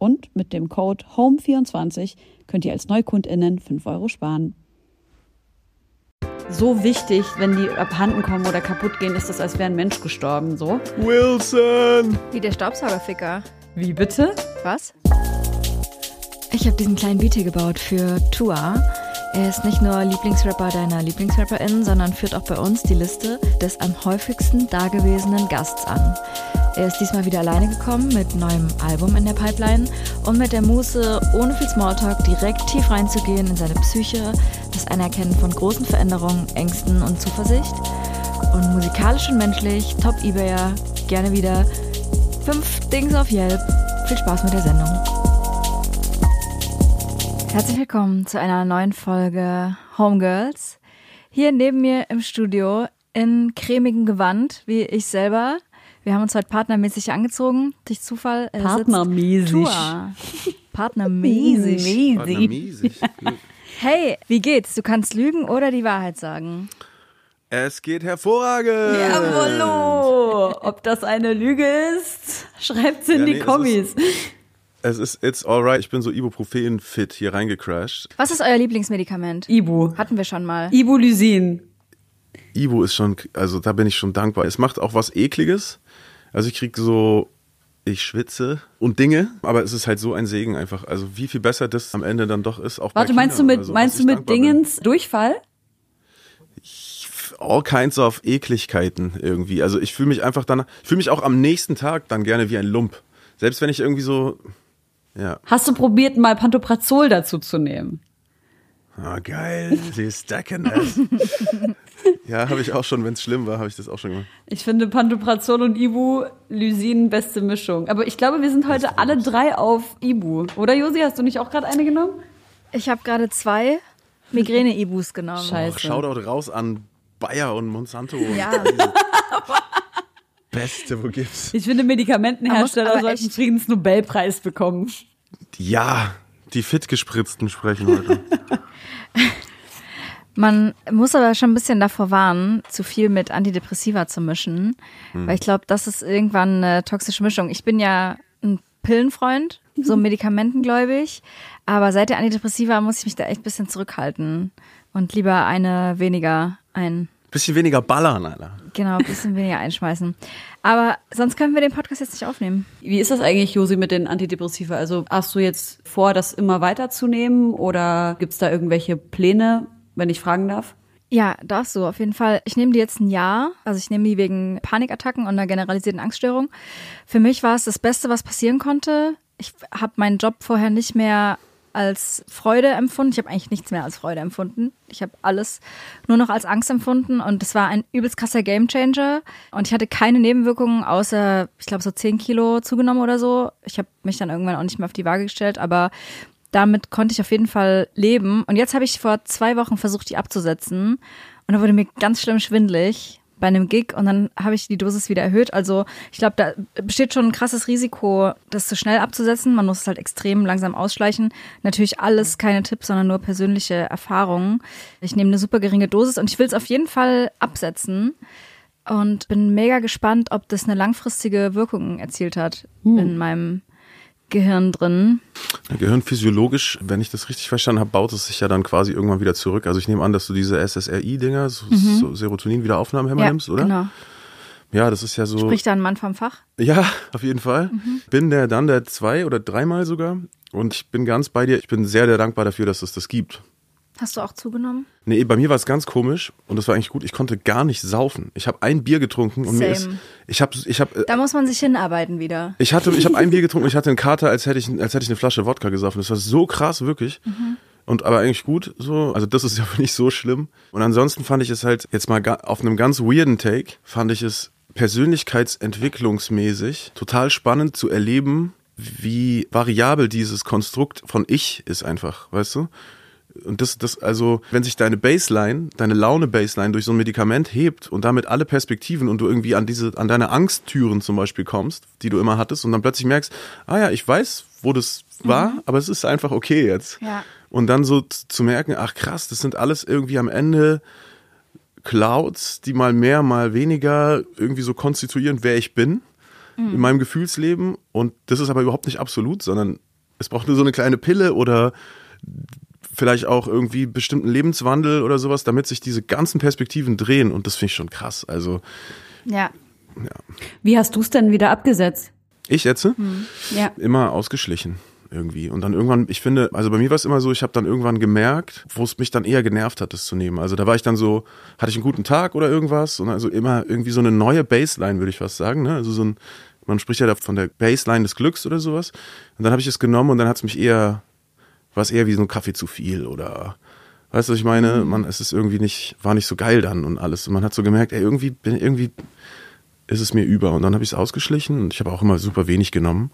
Und mit dem Code HOME24 könnt ihr als NeukundInnen 5 Euro sparen. So wichtig, wenn die abhanden kommen oder kaputt gehen, ist das, als wäre ein Mensch gestorben, so. Wilson! Wie der Staubsaugerficker. Wie bitte? Was? Ich habe diesen kleinen Beat hier gebaut für Tua. Er ist nicht nur Lieblingsrapper deiner LieblingsrapperInnen, sondern führt auch bei uns die Liste des am häufigsten dagewesenen Gasts an. Er ist diesmal wieder alleine gekommen mit neuem Album in der Pipeline und mit der Muße, ohne viel Smalltalk direkt tief reinzugehen in seine Psyche, das Anerkennen von großen Veränderungen, Ängsten und Zuversicht. Und musikalisch und menschlich, top Ebayer, gerne wieder. Fünf Dings auf Yelp. Viel Spaß mit der Sendung. Herzlich willkommen zu einer neuen Folge Homegirls. Hier neben mir im Studio in cremigem Gewand, wie ich selber, wir haben uns heute partnermäßig angezogen, durch Zufall. Äh, Partnermäßig. Tua. Partnermäßig. Partnermäßig. Hey, wie geht's? Du kannst lügen oder die Wahrheit sagen. es geht hervorragend! Jawollo! Ob das eine Lüge ist, schreibt's in Ja, die nee, es Kommis. Es ist It's alright. Ich bin so Ibuprofen-fit hier reingecrashed. Was ist euer Lieblingsmedikament? Ibu. Hatten wir schon mal. Ibulysin. Ibu ist schon, also da bin ich schon dankbar. Es macht auch was Ekliges. Also ich krieg so, ich schwitze und Dinge, aber es ist halt so ein Segen einfach. Also wie viel besser das am Ende dann doch ist. Auch Warte, bei meinst du mit, so, meinst du ich mit dankbar bin. Dingens Durchfall? all kinds of Ekligkeiten irgendwie. Also ich fühle mich einfach dann, ich fühle mich auch am nächsten Tag dann gerne wie ein Lump. Selbst wenn ich irgendwie so, ja, Hast du probiert, mal Pantoprazol dazu zu nehmen? ah, geil, sie stacken es. Ja, habe ich auch schon, wenn es schlimm war, habe ich das auch schon gemacht. Ich finde Pantoprazol und Ibu Lysin beste Mischung. Aber ich glaube, wir sind heute alle drei auf Ibu. Oder Josi, hast du nicht auch gerade eine genommen? Ich habe gerade zwei Migräne-Ibus genommen. Scheiße. Oh, Shoutout raus an Bayer und Monsanto. Ja. Beste, wo gibt's? Ich finde, Medikamentenhersteller aber sollten Friedensnobelpreis bekommen. Ja, die Fitgespritzten sprechen heute. Man muss aber schon ein bisschen davor warnen, zu viel mit Antidepressiva zu mischen, weil ich glaube, das ist irgendwann eine toxische Mischung. Ich bin ja ein Pillenfreund, so medikamentengläubig, aber seit der Antidepressiva muss ich mich da echt ein bisschen zurückhalten und lieber eine weniger ein Bisschen weniger ballern, Alter. genau ein bisschen weniger einschmeißen. Aber sonst können wir den Podcast jetzt nicht aufnehmen. Wie ist das eigentlich, Josi, mit den Antidepressiva? Also hast du jetzt vor, das immer weiterzunehmen oder gibt's da irgendwelche Pläne, wenn ich fragen darf? Ja, darfst du auf jeden Fall. Ich nehme die jetzt ein Jahr. Also ich nehme die wegen Panikattacken und einer generalisierten Angststörung. Für mich war es das Beste, was passieren konnte. Ich habe meinen Job vorher nicht mehr als Freude empfunden. Ich habe eigentlich nichts mehr als Freude empfunden. Ich habe alles nur noch als Angst empfunden und es war ein übelst krasser Gamechanger. Und ich hatte keine Nebenwirkungen, außer, ich glaube, so 10 Kilo zugenommen oder so. Ich habe mich dann irgendwann auch nicht mehr auf die Waage gestellt, aber damit konnte ich auf jeden Fall leben. Und jetzt habe ich vor zwei Wochen versucht, die abzusetzen. Und da wurde mir ganz schlimm schwindlig bei einem Gig und dann habe ich die Dosis wieder erhöht. Also ich glaube, da besteht schon ein krasses Risiko, das zu schnell abzusetzen. Man muss es halt extrem langsam ausschleichen. Natürlich alles keine Tipps, sondern nur persönliche Erfahrungen. Ich nehme eine super geringe Dosis und ich will es auf jeden Fall absetzen. Und bin mega gespannt, ob das eine langfristige Wirkung erzielt hat in meinem Gehirn drin. Gehirn physiologisch, wenn ich das richtig verstanden habe, baut es sich ja dann quasi irgendwann wieder zurück. Also ich nehme an, dass du diese SSRI-Dinger, so, so Serotonin-Wiederaufnahmehämmer nimmst, oder? Genau. Ja, das ist ja so. Spricht da ein Mann vom Fach? Ja, auf jeden Fall. Bin der dann der zwei oder dreimal sogar. Und ich bin ganz bei dir. Ich bin sehr, sehr dankbar dafür, dass es das gibt. Hast du auch zugenommen? Nee, bei mir war es ganz komisch und das war eigentlich gut. Ich konnte gar nicht saufen. Ich habe ein Bier getrunken und mir ist, Same. ich habe, ich habe, Da muss man sich hinarbeiten wieder. ich hatte, ich habe ein Bier getrunken und ich hatte einen Kater, als hätte ich, als hätte ich eine Flasche Wodka gesoffen. Das war so krass, wirklich. Und aber eigentlich gut so. Also das ist ja nicht so schlimm. Und ansonsten fand ich es halt jetzt mal auf einem ganz weirden Take, fand ich es persönlichkeitsentwicklungsmäßig total spannend zu erleben, wie variabel dieses Konstrukt von Ich ist einfach, weißt du? Und das, das, also, wenn sich deine Baseline, deine Laune-Baseline durch so ein Medikament hebt und damit alle Perspektiven und du irgendwie an diese, an deine Angsttüren zum Beispiel kommst, die du immer hattest und dann plötzlich merkst, ah ja, ich weiß, wo das war, aber es ist einfach okay jetzt. Ja. Und dann so zu merken, ach krass, das sind alles irgendwie am Ende Clouds, die mal mehr, mal weniger irgendwie so konstituieren, wer ich bin in meinem Gefühlsleben. Und das ist aber überhaupt nicht absolut, sondern es braucht nur so eine kleine Pille oder vielleicht auch irgendwie bestimmten Lebenswandel oder sowas, damit sich diese ganzen Perspektiven drehen. Und das finde ich schon krass. Also Ja. Wie hast du es denn wieder abgesetzt? ich jetzt Ja. immer ausgeschlichen irgendwie. Und dann irgendwann, ich finde, also bei mir war es immer so, ich habe dann irgendwann gemerkt, wo es mich dann eher genervt hat, das zu nehmen. Also da war ich dann so, hatte ich einen guten Tag oder irgendwas und also immer irgendwie so eine neue Baseline, würde ich fast sagen. Ne? Also so ein, man spricht ja da von der Baseline des Glücks oder sowas. Und dann habe ich es genommen und dann hat es mich eher, war es eher wie so ein Kaffee zu viel oder weißt du, was ich meine? Man, es ist irgendwie nicht, war nicht so geil dann und alles. Und man hat so gemerkt, ey, irgendwie bin irgendwie ist es mir über. Und dann habe ich es ausgeschlichen und ich habe auch immer super wenig genommen.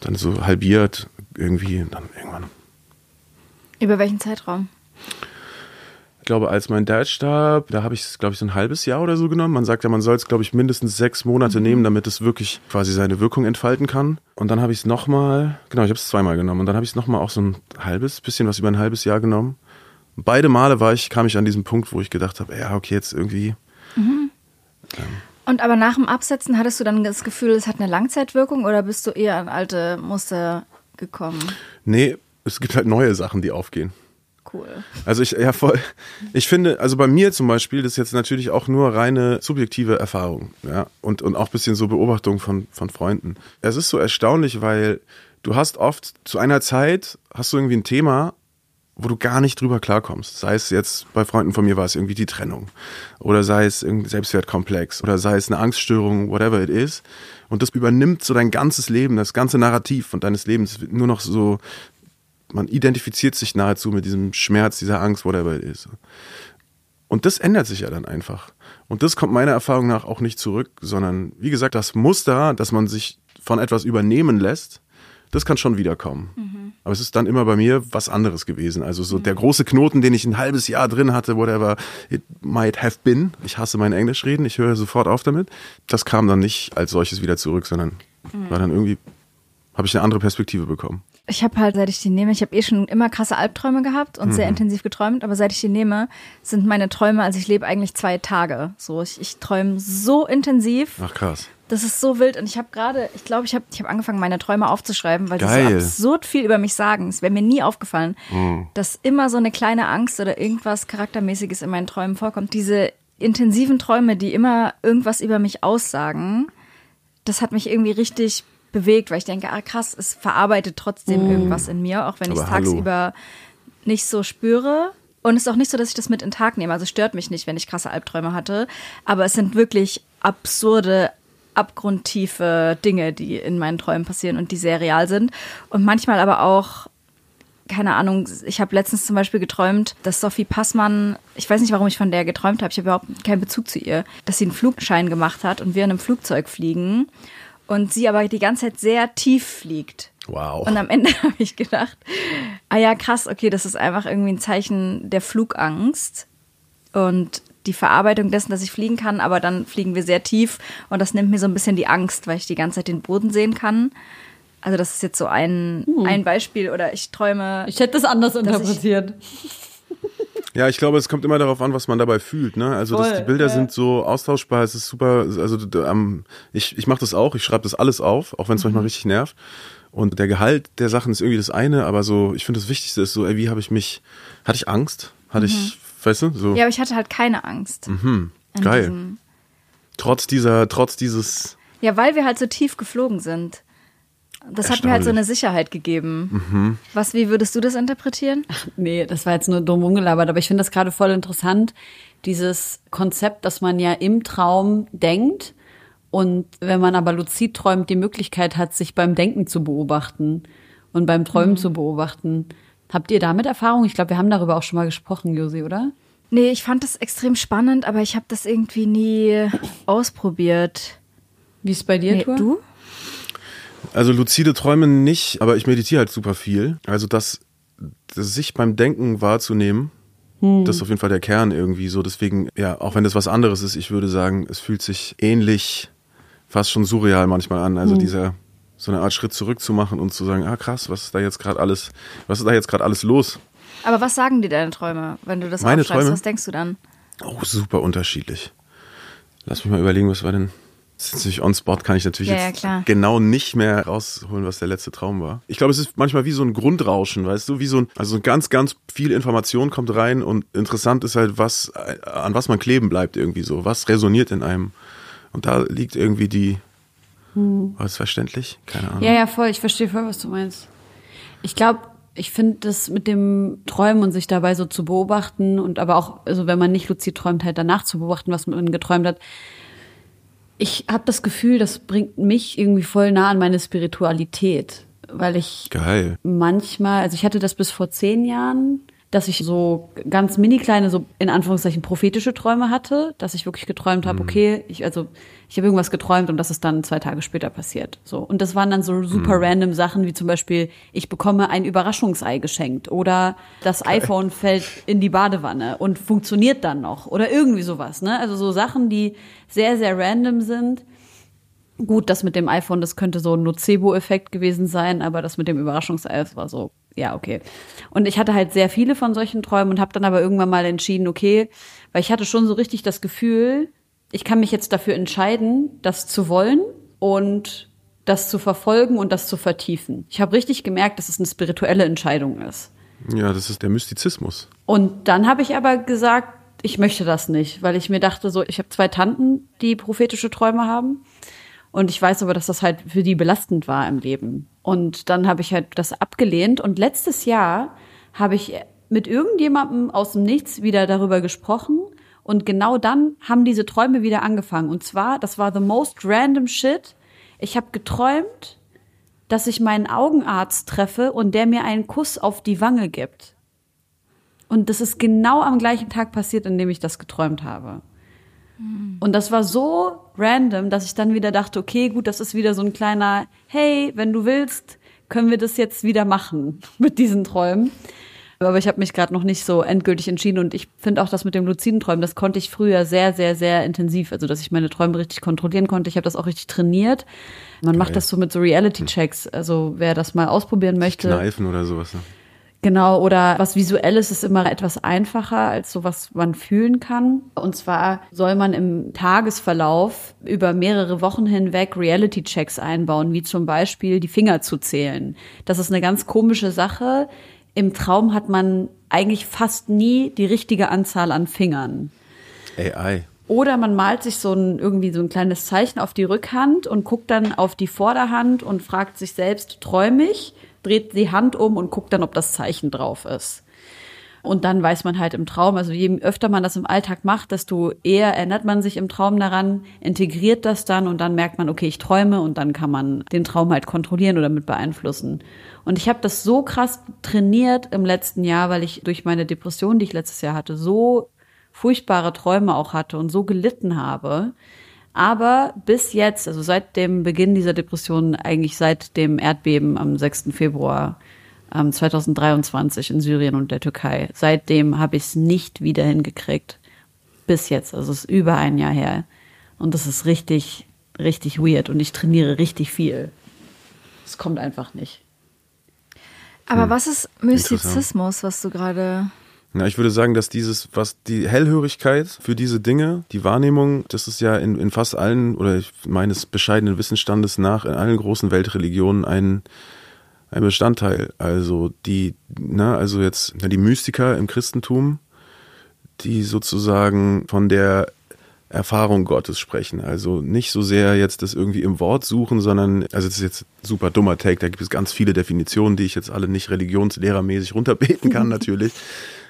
Dann so halbiert irgendwie und dann irgendwann. Über welchen Zeitraum? Ich glaube, als mein Dad starb, da habe ich es, glaube ich, so ein halbes Jahr oder so genommen. Man sagt ja, man soll es, glaube ich, mindestens sechs Monate nehmen, damit es wirklich quasi seine Wirkung entfalten kann. Und dann habe ich es nochmal, genau, ich habe es zweimal genommen. Und dann habe ich es nochmal auch so ein halbes, bisschen was über ein halbes Jahr genommen. Beide Male war ich, kam ich an diesem Punkt, wo ich gedacht habe, ja, okay, jetzt irgendwie Und aber nach dem Absetzen hattest du dann das Gefühl, es hat eine Langzeitwirkung oder bist du eher an alte Muster gekommen? Nee, es gibt halt neue Sachen, die aufgehen. Cool. Also ich, ja voll, ich finde, also bei mir zum Beispiel, das ist jetzt natürlich auch nur reine subjektive Erfahrung, ja, und, und auch ein bisschen so Beobachtung von, von Freunden. Es ist so erstaunlich, weil du hast oft zu einer Zeit, hast du irgendwie ein Thema, wo du gar nicht drüber klarkommst. Sei es jetzt, bei Freunden von mir war es irgendwie die Trennung. Oder sei es irgendein Selbstwertkomplex. Oder sei es eine Angststörung, whatever it is. Und das übernimmt so dein ganzes Leben, das ganze Narrativ von deines Lebens. Nur noch so, man identifiziert sich nahezu mit diesem Schmerz, dieser Angst, whatever it is. Und das ändert sich ja dann einfach. Und das kommt meiner Erfahrung nach auch nicht zurück, sondern wie gesagt, das Muster, dass man sich von etwas übernehmen lässt, das kann schon wiederkommen. Aber es ist dann immer bei mir was anderes gewesen. Also so der große Knoten, den ich ein halbes Jahr drin hatte, whatever it might have been. Ich hasse mein Englisch reden, ich höre sofort auf damit. Das kam dann nicht als solches wieder zurück, sondern war dann irgendwie, habe ich eine andere Perspektive bekommen. Ich habe halt, seit ich die nehme, ich habe eh schon immer krasse Albträume gehabt und Mhm. sehr intensiv geträumt, aber seit ich die nehme, sind meine Träume, also ich lebe eigentlich zwei Tage. So, ich, ich träume so intensiv. Ach krass. Das ist so wild und ich habe gerade, ich glaube, ich habe ich hab angefangen, meine Träume aufzuschreiben, weil die Geil. so absurd viel über mich sagen. Es wäre mir nie aufgefallen, Mhm. dass immer so eine kleine Angst oder irgendwas Charaktermäßiges in meinen Träumen vorkommt. Diese intensiven Träume, die immer irgendwas über mich aussagen, das hat mich irgendwie richtig bewegt, weil ich denke, ah krass, es verarbeitet trotzdem irgendwas in mir, auch wenn ich es tagsüber nicht so spüre. Und es ist auch nicht so, dass ich das mit in den Tag nehme. Also stört mich nicht, wenn ich krasse Albträume hatte. Aber es sind wirklich absurde, abgrundtiefe Dinge, die in meinen Träumen passieren und die sehr real sind. Und manchmal aber auch, keine Ahnung, ich habe letztens zum Beispiel geträumt, dass Sophie Passmann, ich weiß nicht, warum ich von der geträumt habe, ich habe überhaupt keinen Bezug zu ihr, dass sie einen Flugschein gemacht hat und wir in einem Flugzeug fliegen und sie aber die ganze Zeit sehr tief fliegt. Wow. Und am Ende habe ich gedacht, ah ja, krass, okay, das ist einfach irgendwie ein Zeichen der Flugangst und die Verarbeitung dessen, dass ich fliegen kann, aber dann fliegen wir sehr tief und das nimmt mir so ein bisschen die Angst, weil ich die ganze Zeit den Boden sehen kann. Also das ist jetzt so ein, ein Beispiel oder ich träume. Ich hätte das anders ich- interpretiert. Ja, ich glaube, es kommt immer darauf an, was man dabei fühlt. Ne? Also das, Voll, die Bilder ja. sind so austauschbar, es ist super. Also ähm, ich, ich mache das auch, ich schreibe das alles auf, auch wenn es Mhm. manchmal richtig nervt. Und der Gehalt der Sachen ist irgendwie das eine, aber so, ich finde das Wichtigste ist so, ey, wie habe ich mich, hatte ich Angst? Hatte ich, weißt du, so Mhm. Ja, aber ich hatte halt keine Angst. hm, in geil. Trotz dieser, trotz dieses. Ja, weil wir halt so tief geflogen sind. Das hat mir halt so eine Sicherheit gegeben. Mhm. Was, wie würdest du das interpretieren? Ach, nee, das war jetzt nur dumm umgelabert, aber ich finde das gerade voll interessant, dieses Konzept, dass man ja im Traum denkt und wenn man aber luzid träumt, die Möglichkeit hat, sich beim Denken zu beobachten und beim Träumen mhm. zu beobachten. Habt ihr damit Erfahrung? Ich glaube, wir haben darüber auch schon mal gesprochen, Josi, oder? Nee, ich fand das extrem spannend, aber ich habe das irgendwie nie ausprobiert. Wie ist es bei dir, nee, Du? Also luzide Träume nicht, aber ich meditiere halt super viel. Also das, das sich beim Denken wahrzunehmen, hm. das ist auf jeden Fall der Kern irgendwie so. Deswegen, ja, auch wenn das was anderes ist, ich würde sagen, es fühlt sich ähnlich, fast schon surreal manchmal an. Also hm. dieser, so eine Art Schritt zurück zu machen und zu sagen, ah krass, was ist da jetzt gerade alles, was ist da jetzt gerade alles los? Aber was sagen dir deine Träume, wenn du das Meine aufschreibst? Träume? Was denkst du dann? Oh, super unterschiedlich. Lass mich mal überlegen, was war denn natürlich on spot, kann ich natürlich ja, jetzt ja, genau nicht mehr rausholen, was der letzte Traum war. Ich glaube, es ist manchmal wie so ein Grundrauschen, weißt du, wie so ein, also ganz, ganz viel Information kommt rein und interessant ist halt, was, an was man kleben bleibt irgendwie so, was resoniert in einem. Und da liegt irgendwie die, hm. war es verständlich? Keine Ahnung. Ja, ja, voll, ich verstehe voll, was du meinst. Ich glaube, ich finde das mit dem Träumen und sich dabei so zu beobachten und aber auch, also wenn man nicht luzid träumt, halt danach zu beobachten, was man geträumt hat, ich habe das Gefühl, das bringt mich irgendwie voll nah an meine Spiritualität, weil ich Geil. manchmal, also ich hatte das bis vor zehn Jahren, dass ich so ganz mini kleine, so in Anführungszeichen prophetische Träume hatte, dass ich wirklich geträumt habe, mhm. okay, ich, also ich habe irgendwas geträumt und das ist dann zwei Tage später passiert. So. Und das waren dann so super mhm. random Sachen, wie zum Beispiel, ich bekomme ein Überraschungsei geschenkt oder das Geil. iPhone fällt in die Badewanne und funktioniert dann noch oder irgendwie sowas. Ne? Also so Sachen, die sehr, sehr random sind. Gut, das mit dem iPhone, das könnte so ein Nocebo-Effekt gewesen sein, aber das mit dem Überraschungsei, war so ja, okay. Und ich hatte halt sehr viele von solchen Träumen und habe dann aber irgendwann mal entschieden, okay, weil ich hatte schon so richtig das Gefühl, ich kann mich jetzt dafür entscheiden, das zu wollen und das zu verfolgen und das zu vertiefen. Ich habe richtig gemerkt, dass es eine spirituelle Entscheidung ist. Ja, das ist der Mystizismus. Und dann habe ich aber gesagt, ich möchte das nicht, weil ich mir dachte, so, ich habe zwei Tanten, die prophetische Träume haben. Und ich weiß aber, dass das halt für die belastend war im Leben. Und dann habe ich halt das abgelehnt. Und letztes Jahr habe ich mit irgendjemandem aus dem Nichts wieder darüber gesprochen. Und genau dann haben diese Träume wieder angefangen. Und zwar, das war the most random shit. Ich habe geträumt, dass ich meinen Augenarzt treffe und der mir einen Kuss auf die Wange gibt. Und das ist genau am gleichen Tag passiert, in dem ich das geträumt habe. Und das war so random, dass ich dann wieder dachte, okay, gut, das ist wieder so ein kleiner, hey, wenn du willst, können wir das jetzt wieder machen mit diesen Träumen. Aber ich habe mich gerade noch nicht so endgültig entschieden und ich finde auch das mit dem luziden Träumen, das konnte ich früher sehr, sehr, sehr intensiv, also dass ich meine Träume richtig kontrollieren konnte. Ich habe das auch richtig trainiert. Man okay. macht das so mit so Reality-Checks. Also wer das mal ausprobieren möchte. Kneifen oder sowas. Ne? Genau, oder was Visuelles ist immer etwas einfacher als so, was man fühlen kann. Und zwar soll man im Tagesverlauf über mehrere Wochen hinweg Reality-Checks einbauen, wie zum Beispiel die Finger zu zählen. Das ist eine ganz komische Sache. Im Traum hat man eigentlich fast nie die richtige Anzahl an Fingern. AI. Oder man malt sich so ein, irgendwie so ein kleines Zeichen auf die Rückhand und guckt dann auf die Vorderhand und fragt sich selbst, träume ich? Dreht die Hand um und guckt dann, ob das Zeichen drauf ist. Und dann weiß man halt im Traum, also je öfter man das im Alltag macht, desto eher erinnert man sich im Traum daran, integriert das dann und dann merkt man, okay, ich träume und dann kann man den Traum halt kontrollieren oder mit beeinflussen. Und ich habe das so krass trainiert im letzten Jahr, weil ich durch meine Depression, die ich letztes Jahr hatte, so furchtbare Träume auch hatte und so gelitten habe, aber bis jetzt, also seit dem Beginn dieser Depression, eigentlich seit dem Erdbeben am 6. Februar ähm, 2023 in Syrien und der Türkei, seitdem habe ich es nicht wieder hingekriegt. Bis jetzt, also es ist über ein Jahr her. Und das ist richtig, richtig weird und ich trainiere richtig viel. Es kommt einfach nicht. Aber hm. was ist Mystizismus, was du gerade ja, ich würde sagen, dass dieses, was die Hellhörigkeit für diese Dinge, die Wahrnehmung, das ist ja in, in fast allen oder meines bescheidenen Wissensstandes nach in allen großen Weltreligionen ein, ein Bestandteil. Also die, na, also jetzt ja, die Mystiker im Christentum, die sozusagen von der Erfahrung Gottes sprechen. Also nicht so sehr jetzt das irgendwie im Wort suchen, sondern, also das ist jetzt ein super dummer Take, da gibt es ganz viele Definitionen, die ich jetzt alle nicht religionslehrermäßig runterbeten kann natürlich.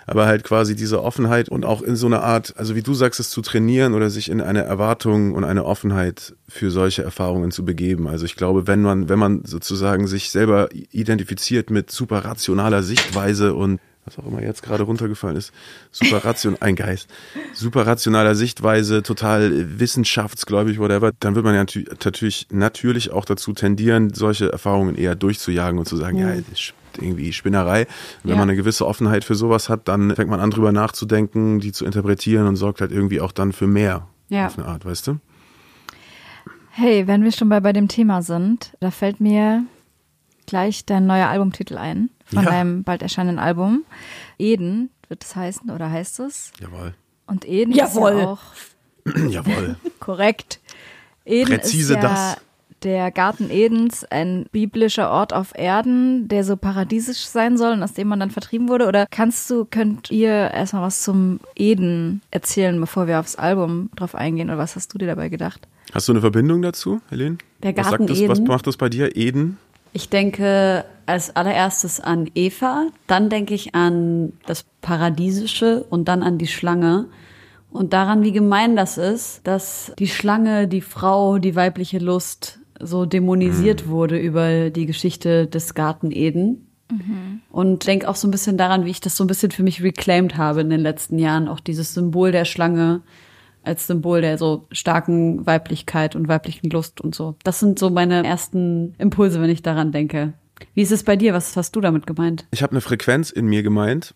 Aber halt quasi diese Offenheit und auch in so einer Art, also wie du sagst, es zu trainieren oder sich in eine Erwartung und eine Offenheit für solche Erfahrungen zu begeben. Also ich glaube, wenn man, wenn man sozusagen sich selber identifiziert mit super rationaler Sichtweise und was auch immer jetzt gerade runtergefallen ist, super ration, ein Geist, super rationaler Sichtweise, total wissenschaftsgläubig, whatever, dann wird man ja natürlich, natürlich auch dazu tendieren, solche Erfahrungen eher durchzujagen und zu sagen, ja, ja irgendwie Spinnerei. Wenn ja. man eine gewisse Offenheit für sowas hat, dann fängt man an, drüber nachzudenken, die zu interpretieren und sorgt halt irgendwie auch dann für mehr ja. auf eine Art, weißt du? Hey, wenn wir schon bei, bei dem Thema sind, da fällt mir gleich dein neuer Albumtitel ein von ja. deinem bald erscheinenden Album. Eden wird es heißen oder heißt es? Jawohl. Und Eden Jawohl. ist ja auch Jawohl. korrekt. Eden Präzise ist ja das. Der Garten Edens, ein biblischer Ort auf Erden, der so paradiesisch sein soll und aus dem man dann vertrieben wurde? Oder kannst du, könnt ihr erstmal was zum Eden erzählen, bevor wir aufs Album drauf eingehen? Oder was hast du dir dabei gedacht? Hast du eine Verbindung dazu, Helene? Der Garten was, sagt das, Eden. was macht das bei dir, Eden? Ich denke als allererstes an Eva, dann denke ich an das Paradiesische und dann an die Schlange. Und daran, wie gemein das ist, dass die Schlange, die Frau, die weibliche Lust so dämonisiert mhm. wurde über die Geschichte des Garten Eden. Mhm. Und denke auch so ein bisschen daran, wie ich das so ein bisschen für mich reclaimed habe in den letzten Jahren. Auch dieses Symbol der Schlange, als Symbol der so starken Weiblichkeit und weiblichen Lust und so. Das sind so meine ersten Impulse, wenn ich daran denke. Wie ist es bei dir? Was hast du damit gemeint? Ich habe eine Frequenz in mir gemeint,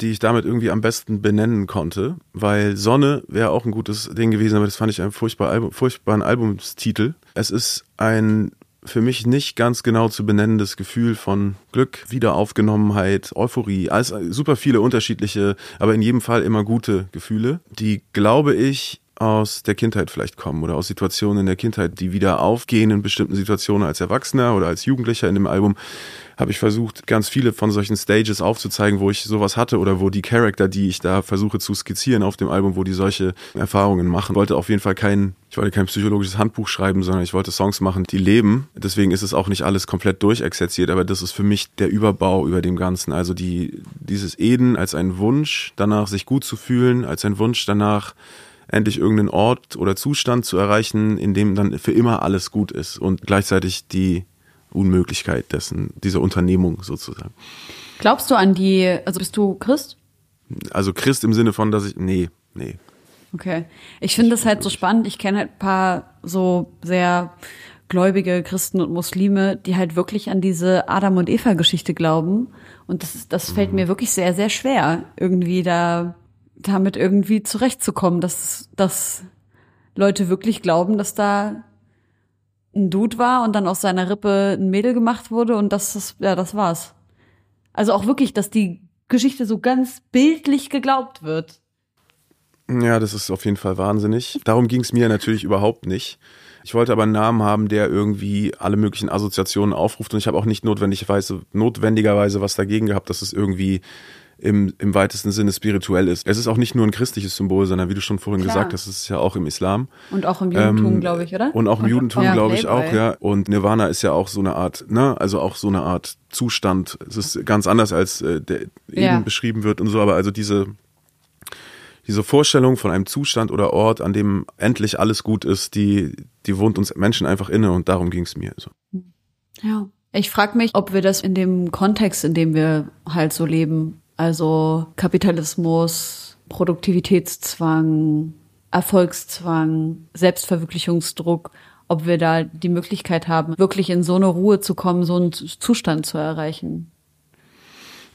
die ich damit irgendwie am besten benennen konnte, weil Sonne wäre auch ein gutes Ding gewesen, aber das fand ich einen furchtbar Album, furchtbaren Albumstitel. Es ist ein für mich nicht ganz genau zu benennendes Gefühl von Glück, Wiederaufgenommenheit, Euphorie, alles super viele unterschiedliche, aber in jedem Fall immer gute Gefühle, die glaube ich aus der Kindheit vielleicht kommen oder aus Situationen in der Kindheit, die wieder aufgehen in bestimmten Situationen als Erwachsener oder als Jugendlicher in dem Album, habe ich versucht, ganz viele von solchen Stages aufzuzeigen, wo ich sowas hatte oder wo die Charakter, die ich da versuche zu skizzieren auf dem Album, wo die solche Erfahrungen machen. Ich wollte auf jeden Fall kein, ich wollte kein psychologisches Handbuch schreiben, sondern ich wollte Songs machen, die leben. Deswegen ist es auch nicht alles komplett durchexerziert, aber das ist für mich der Überbau über dem Ganzen. Also die, dieses Eden als ein Wunsch, danach sich gut zu fühlen, als ein Wunsch danach, endlich irgendeinen Ort oder Zustand zu erreichen, in dem dann für immer alles gut ist und gleichzeitig die Unmöglichkeit dessen, dieser Unternehmung sozusagen. Glaubst du an die, also bist du Christ? Also Christ im Sinne von, dass ich, nee, nee. Okay. Ich finde das halt so spannend. Ich kenne halt ein paar so sehr gläubige Christen und Muslime, die halt wirklich an diese Adam und Eva Geschichte glauben. Und das, das fällt mhm. mir wirklich sehr, sehr schwer, irgendwie da damit irgendwie zurechtzukommen, dass, dass Leute wirklich glauben, dass da ein Dude war und dann aus seiner Rippe ein Mädel gemacht wurde und das, das ja, das war's. Also auch wirklich, dass die Geschichte so ganz bildlich geglaubt wird. Ja, das ist auf jeden Fall wahnsinnig. Darum ging es mir natürlich überhaupt nicht. Ich wollte aber einen Namen haben, der irgendwie alle möglichen Assoziationen aufruft und ich habe auch nicht notwendigerweise, notwendigerweise was dagegen gehabt, dass es irgendwie im, im weitesten Sinne spirituell ist. Es ist auch nicht nur ein christliches Symbol, sondern wie du schon vorhin Klar. gesagt hast, es ist ja auch im Islam. Und auch im Judentum, ähm, glaube ich, oder? Und auch im Judentum, ja, glaube ich, auch, ja. Und Nirvana ist ja auch so eine Art, ne, also auch so eine Art Zustand. Es ist ganz anders, als äh, der ja. eben beschrieben wird und so, aber also diese diese Vorstellung von einem Zustand oder Ort, an dem endlich alles gut ist, die, die wohnt uns Menschen einfach inne und darum ging es mir. So. Ja. Ich frage mich, ob wir das in dem Kontext, in dem wir halt so leben, also Kapitalismus, Produktivitätszwang, Erfolgszwang, Selbstverwirklichungsdruck, ob wir da die Möglichkeit haben, wirklich in so eine Ruhe zu kommen, so einen Zustand zu erreichen.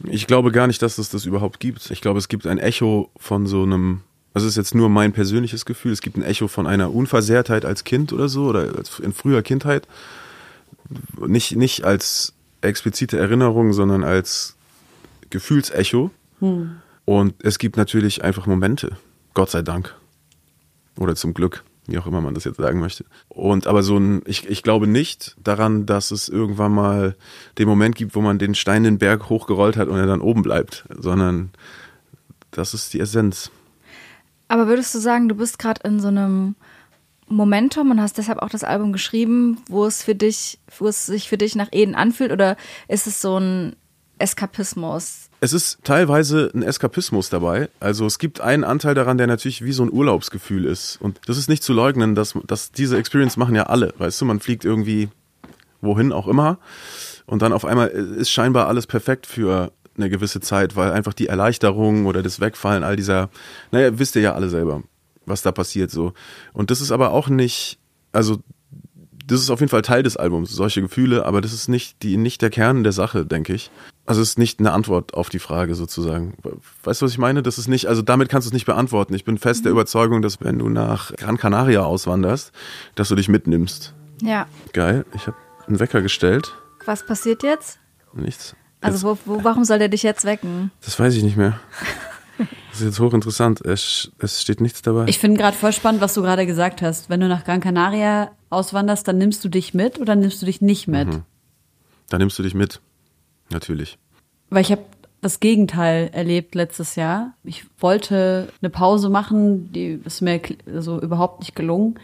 Ich glaube gar nicht, dass es das überhaupt gibt. Ich glaube, es gibt ein Echo von so einem, also es ist jetzt nur mein persönliches Gefühl, es gibt ein Echo von einer Unversehrtheit als Kind oder so oder in früher Kindheit. Nicht, nicht als explizite Erinnerung, sondern als Gefühlsecho. Hm. Und es gibt natürlich einfach Momente, Gott sei Dank. Oder zum Glück, wie auch immer man das jetzt sagen möchte. Und aber so ein, ich, ich glaube nicht daran, dass es irgendwann mal den Moment gibt, wo man den Stein den Berg hochgerollt hat und er dann oben bleibt, sondern das ist die Essenz. Aber würdest du sagen, du bist gerade in so einem Momentum und hast deshalb auch das Album geschrieben, wo es für dich, wo es sich für dich nach Eden anfühlt, oder ist es so ein Eskapismus? Es ist teilweise ein Eskapismus dabei. Also es gibt einen Anteil daran, der natürlich wie so ein Urlaubsgefühl ist. Und das ist nicht zu leugnen, dass, dass diese Experience machen ja alle. Weißt du, man fliegt irgendwie wohin auch immer. Und dann auf einmal ist scheinbar alles perfekt für eine gewisse Zeit, weil einfach die Erleichterung oder das Wegfallen all dieser, naja, wisst ihr ja alle selber, was da passiert so. Und das ist aber auch nicht, also das ist auf jeden Fall Teil des Albums, solche Gefühle, aber das ist nicht die nicht der Kern der Sache, denke ich. Also es ist nicht eine Antwort auf die Frage sozusagen. Weißt du, was ich meine? Das ist nicht, also damit kannst du es nicht beantworten. Ich bin fest mhm. der Überzeugung, dass wenn du nach Gran Canaria auswanderst, dass du dich mitnimmst. Ja. Geil. Ich habe einen Wecker gestellt. Was passiert jetzt? Nichts. Also wo, wo, warum soll der dich jetzt wecken? Das weiß ich nicht mehr. Das ist jetzt hochinteressant. Es, es steht nichts dabei. Ich finde gerade voll spannend, was du gerade gesagt hast. Wenn du nach Gran Canaria auswanderst, dann nimmst du dich mit oder nimmst du dich nicht mit? Mhm. Dann nimmst du dich mit. Natürlich. Weil ich habe das Gegenteil erlebt letztes Jahr. Ich wollte eine Pause machen, die ist mir also überhaupt nicht gelungen.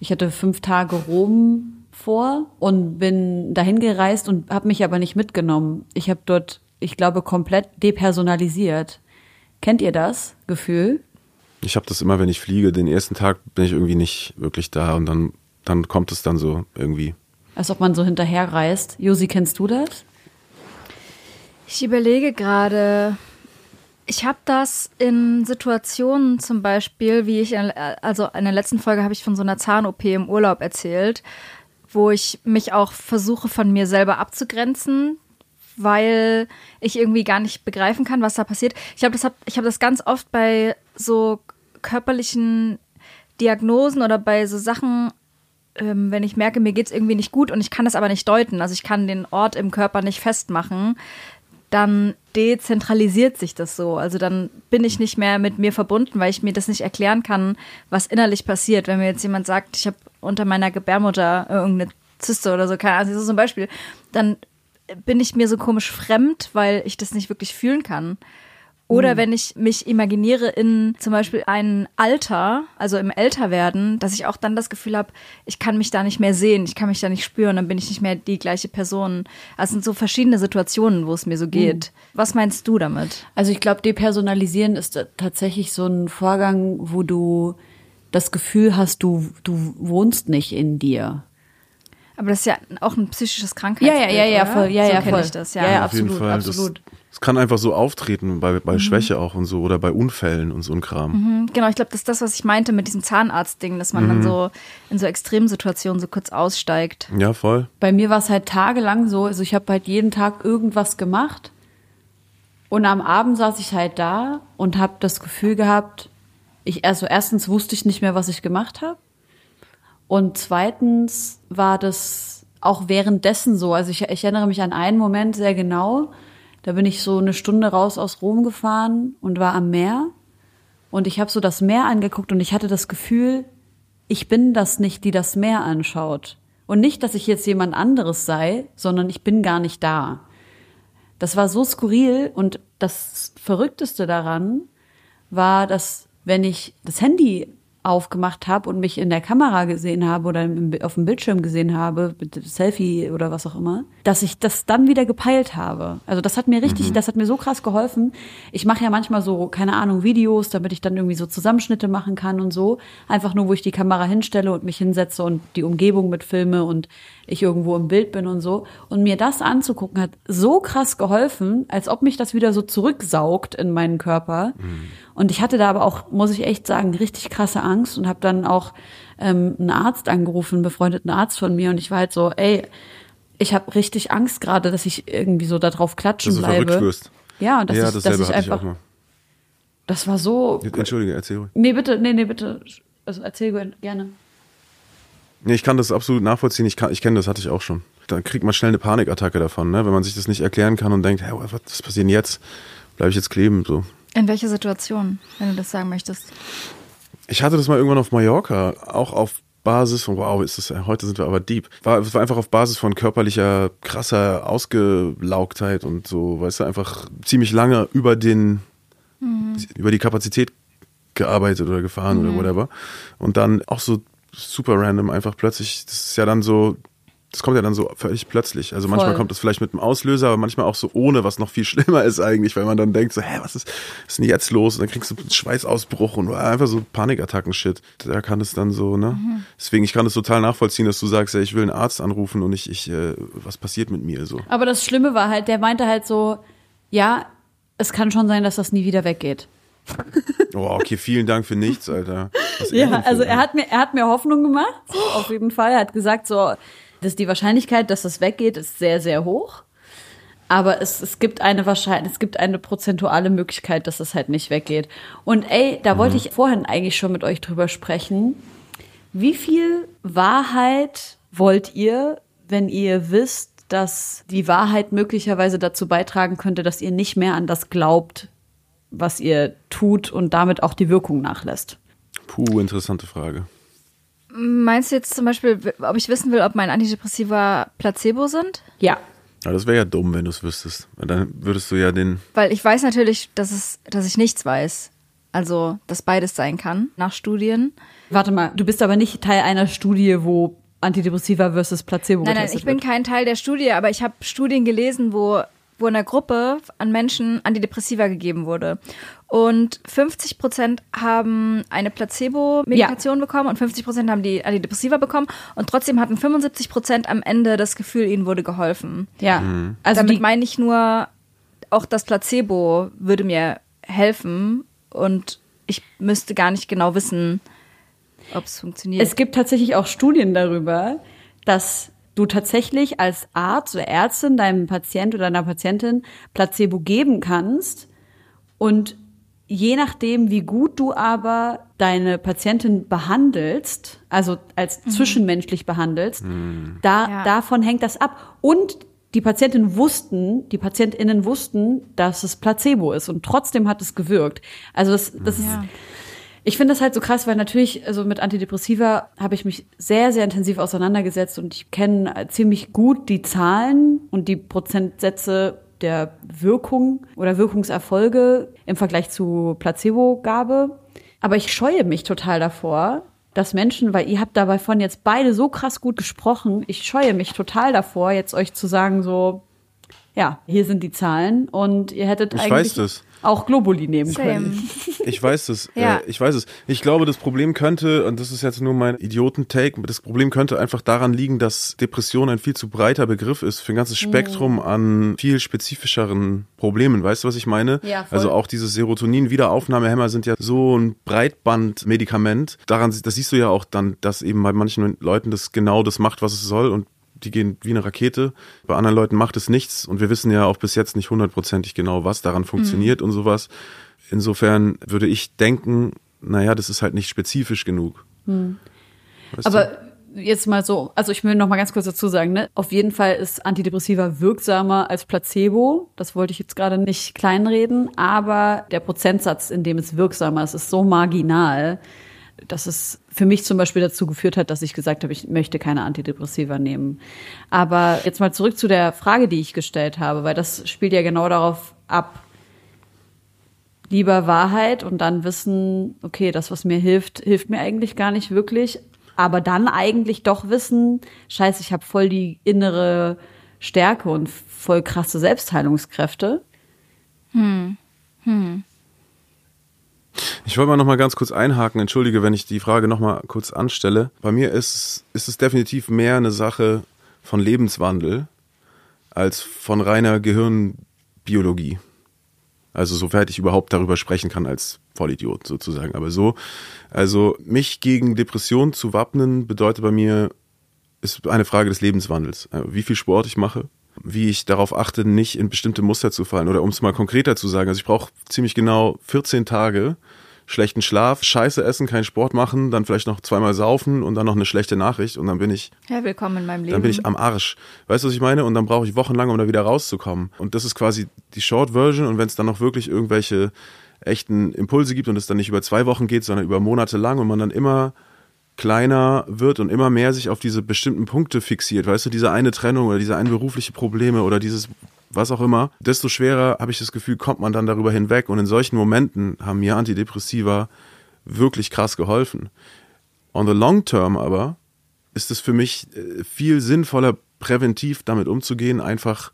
Ich hatte fünf Tage Rom vor und bin dahin gereist und habe mich aber nicht mitgenommen. Ich habe dort, ich glaube, komplett depersonalisiert. Kennt ihr das Gefühl? Ich habe das immer, wenn ich fliege. Den ersten Tag bin ich irgendwie nicht wirklich da und dann, dann kommt es dann so irgendwie. Als ob man so hinterher reist. Josi, kennst du das? Ich überlege gerade, ich habe das in Situationen zum Beispiel, wie ich, also in der letzten Folge habe ich von so einer Zahn-OP im Urlaub erzählt, wo ich mich auch versuche von mir selber abzugrenzen, weil ich irgendwie gar nicht begreifen kann, was da passiert. Ich habe das, hab, ich hab das ganz oft bei so körperlichen Diagnosen oder bei so Sachen, ähm, wenn ich merke, mir geht es irgendwie nicht gut und ich kann das aber nicht deuten, also ich kann den Ort im Körper nicht festmachen, dann dezentralisiert sich das so. Also dann bin ich nicht mehr mit mir verbunden, weil ich mir das nicht erklären kann, was innerlich passiert. Wenn mir jetzt jemand sagt, ich habe unter meiner Gebärmutter irgendeine Zyste oder so, keine Ahnung, so zum Beispiel, dann bin ich mir so komisch fremd, weil ich das nicht wirklich fühlen kann. Oder mhm. wenn ich mich imaginiere in zum Beispiel ein Alter, also im Älterwerden, dass ich auch dann das Gefühl habe, ich kann mich da nicht mehr sehen, ich kann mich da nicht spüren, dann bin ich nicht mehr die gleiche Person. Also es sind so verschiedene Situationen, wo es mir so geht. Mhm. Was meinst du damit? Also ich glaube, depersonalisieren ist tatsächlich so ein Vorgang, wo du das Gefühl hast, du, du wohnst nicht in dir. Aber das ist ja auch ein psychisches Krankheitsbild, Ja, ja, ja, ja, voll. Ja, so ja, voll. ich das. Ja, ja, ja absolut, absolut. Es kann einfach so auftreten, bei, bei mhm. Schwäche auch und so oder bei Unfällen und so ein Kram. Mhm, genau, ich glaube, das ist das, was ich meinte mit diesem Zahnarzt-Ding, dass man mhm. dann so in so Extremsituationen so kurz aussteigt. Ja, voll. Bei mir war es halt tagelang so, also ich habe halt jeden Tag irgendwas gemacht und am Abend saß ich halt da und habe das Gefühl gehabt, ich also erstens wusste ich nicht mehr, was ich gemacht habe und zweitens war das auch währenddessen so. Also ich, ich erinnere mich an einen Moment sehr genau. Da bin ich so eine Stunde raus aus Rom gefahren und war am Meer. Und ich habe so das Meer angeguckt und ich hatte das Gefühl, ich bin das nicht, die das Meer anschaut. Und nicht, dass ich jetzt jemand anderes sei, sondern ich bin gar nicht da. Das war so skurril und das Verrückteste daran war, dass wenn ich das Handy aufgemacht habe und mich in der Kamera gesehen habe oder auf dem Bildschirm gesehen habe, mit Selfie oder was auch immer, dass ich das dann wieder gepeilt habe. Also das hat mir richtig, mhm. das hat mir so krass geholfen. Ich mache ja manchmal so, keine Ahnung, Videos, damit ich dann irgendwie so Zusammenschnitte machen kann und so. Einfach nur, wo ich die Kamera hinstelle und mich hinsetze und die Umgebung mitfilme und ich irgendwo im Bild bin und so. Und mir das anzugucken hat so krass geholfen, als ob mich das wieder so zurücksaugt in meinen Körper. Mhm. Und ich hatte da aber auch, muss ich echt sagen, richtig krasse Angst und habe dann auch ähm, einen Arzt angerufen, einen befreundeten Arzt von mir. Und ich war halt so, ey, ich habe richtig Angst gerade, dass ich irgendwie so da drauf klatschen dass bleibe. Du wirst. Ja, und das ja, ist, dass ich einfach. Ich das war so. Entschuldige, erzähl ruhig. Nee, bitte, nee, nee, bitte. Also erzähl gerne. Nee, ich kann das absolut nachvollziehen. Ich, kann, ich kenne das, hatte ich auch schon. Da kriegt man schnell eine Panikattacke davon, ne? wenn man sich das nicht erklären kann und denkt, hey, was passiert denn jetzt? Bleibe ich jetzt kleben? So. In welcher Situation, wenn du das sagen möchtest? Ich hatte das mal irgendwann auf Mallorca, auch auf Basis von, wow, ist das, heute sind wir aber deep. War, es war einfach auf Basis von körperlicher, krasser Ausgelaugtheit und so, weißt du, einfach ziemlich lange über den, mhm. über die Kapazität gearbeitet oder gefahren Mhm. oder whatever. Und dann auch so super random einfach plötzlich, das ist ja dann so, das kommt ja dann so völlig plötzlich. Also manchmal Voll. kommt das vielleicht mit einem Auslöser, aber manchmal auch so ohne, was noch viel schlimmer ist eigentlich, weil man dann denkt so, hä, was ist, was ist denn jetzt los? Und dann kriegst du einen Schweißausbruch und einfach so Panikattacken-Shit. Da kann es dann so, ne? Mhm. Deswegen, ich kann es total nachvollziehen, dass du sagst, ja, ich will einen Arzt anrufen und ich, ich, äh, was passiert mit mir so? Aber das Schlimme war halt, der meinte halt so, ja, es kann schon sein, dass das nie wieder weggeht. Oh, okay, vielen Dank für nichts, Alter. Was Ja, also er hat mir, er hat mir Hoffnung gemacht, so, auf jeden Fall. Er hat gesagt, so, dass die Wahrscheinlichkeit, dass das weggeht, ist sehr, sehr hoch. Aber es, es gibt eine Wahrscheinlich, es gibt eine prozentuale Möglichkeit, dass es halt nicht weggeht. Und ey, da wollte ich vorhin eigentlich schon mit euch drüber sprechen. Wie viel Wahrheit wollt ihr, wenn ihr wisst, dass die Wahrheit möglicherweise dazu beitragen könnte, dass ihr nicht mehr an das glaubt, was ihr tut und damit auch die Wirkung nachlässt? Puh, interessante Frage. Meinst du jetzt zum Beispiel, ob ich wissen will, ob mein Antidepressiva Placebo sind? Ja. Aber das wäre ja dumm, wenn du es wüsstest. Weil Dann würdest du ja den. Weil ich weiß natürlich, dass, es, dass ich nichts weiß. Also, dass beides sein kann, nach Studien. Warte mal, du bist aber nicht Teil einer Studie, wo Antidepressiva versus Placebo Nein, nein, ich bin wird. kein Teil der Studie, aber ich habe Studien gelesen, wo, wo in einer Gruppe an Menschen Antidepressiva gegeben wurde. Und 50 Prozent haben eine Placebo-Medikation bekommen und 50 Prozent haben die Antidepressiva bekommen. Und trotzdem hatten 75 Prozent am Ende das Gefühl, ihnen wurde geholfen. Ja, also Damit meine ich nur, auch das Placebo würde mir helfen und ich müsste gar nicht genau wissen, ob es funktioniert. es gibt tatsächlich auch Studien darüber, dass du tatsächlich als Arzt oder Ärztin deinem Patient oder deiner Patientin Placebo geben kannst und je nachdem, wie gut du aber deine Patientin behandelst, also als zwischenmenschlich behandelst, da, Ja. davon hängt das ab. Und die Patientinnen wussten, die PatientInnen wussten, dass es Placebo ist und trotzdem hat es gewirkt. Also das, das ist, Ja. Ich finde das halt so krass, weil natürlich, also mit Antidepressiva habe ich mich sehr, sehr intensiv auseinandergesetzt und ich kenne ziemlich gut die Zahlen und die Prozentsätze der Wirkung oder Wirkungserfolge im Vergleich zu Placebo-Gabe. Aber ich scheue mich total davor, dass Menschen, weil ihr habt dabei von jetzt beide so krass gut gesprochen, ich scheue mich total davor, jetzt euch zu sagen, so, ja, hier sind die Zahlen und ihr hättet Ich eigentlich weiß das. Auch Globuli nehmen Same. können. Ich weiß es. Ja. äh, ich weiß es. Ich glaube, das Problem könnte, und das ist jetzt nur mein Idioten-Take, das Problem könnte einfach daran liegen, dass Depression ein viel zu breiter Begriff ist für ein ganzes Spektrum an viel spezifischeren Problemen. Weißt du, was ich meine? Ja, voll. also auch diese Serotonin-Wiederaufnahmehämmer sind ja so ein Breitband-Medikament. Daran, das siehst du ja auch dann, dass eben bei manchen Leuten das genau das macht, was es soll und die gehen wie eine Rakete. Bei anderen Leuten macht es nichts und wir wissen ja auch bis jetzt nicht hundertprozentig genau, was daran funktioniert und sowas. Insofern würde ich denken, naja, das ist halt nicht spezifisch genug. Weißt Aber jetzt mal so, also ich will noch mal ganz kurz dazu sagen, ne? Auf jeden Fall ist Antidepressiva wirksamer als Placebo. Das wollte ich jetzt gerade nicht kleinreden, aber der Prozentsatz, in dem es wirksamer ist, ist so marginal, dass es für mich zum Beispiel dazu geführt hat, dass ich gesagt habe, ich möchte keine Antidepressiva nehmen. Aber jetzt mal zurück zu der Frage, die ich gestellt habe, weil das spielt ja genau darauf ab, lieber Wahrheit und dann wissen, okay, das, was mir hilft, hilft mir eigentlich gar nicht wirklich. Aber dann eigentlich doch wissen, scheiße, ich habe voll die innere Stärke und voll krasse Selbstheilungskräfte. Ich wollte mal noch mal ganz kurz einhaken. Entschuldige, wenn ich die Frage noch mal kurz anstelle. Bei mir ist, ist es definitiv mehr eine Sache von Lebenswandel als von reiner Gehirnbiologie. Also soweit ich überhaupt darüber sprechen kann als Vollidiot sozusagen. Aber so, also mich gegen Depression zu wappnen bedeutet bei mir, ist eine Frage des Lebenswandels. Äh, Wie viel Sport ich mache, wie ich darauf achte, nicht in bestimmte Muster zu fallen. Oder um es mal konkreter zu sagen, also ich brauche ziemlich genau 14 Tage schlechten Schlaf, scheiße essen, keinen Sport machen, dann vielleicht noch zweimal saufen und dann noch eine schlechte Nachricht und dann bin ich Ja, willkommen in meinem Leben. dann bin ich am Arsch. Weißt du, was ich meine? Und dann brauche ich wochenlang, um da wieder rauszukommen. Und das ist quasi die Short Version. Und wenn es dann noch wirklich irgendwelche echten Impulse gibt und es dann nicht über zwei Wochen geht, sondern über Monate lang und man dann immer kleiner wird und immer mehr sich auf diese bestimmten Punkte fixiert, weißt du, diese eine Trennung oder diese eine berufliche Probleme oder dieses was auch immer, desto schwerer habe ich das Gefühl, kommt man dann darüber hinweg. Und in solchen Momenten haben mir Antidepressiva wirklich krass geholfen. On the long term aber ist es für mich äh, viel sinnvoller, präventiv damit umzugehen, einfach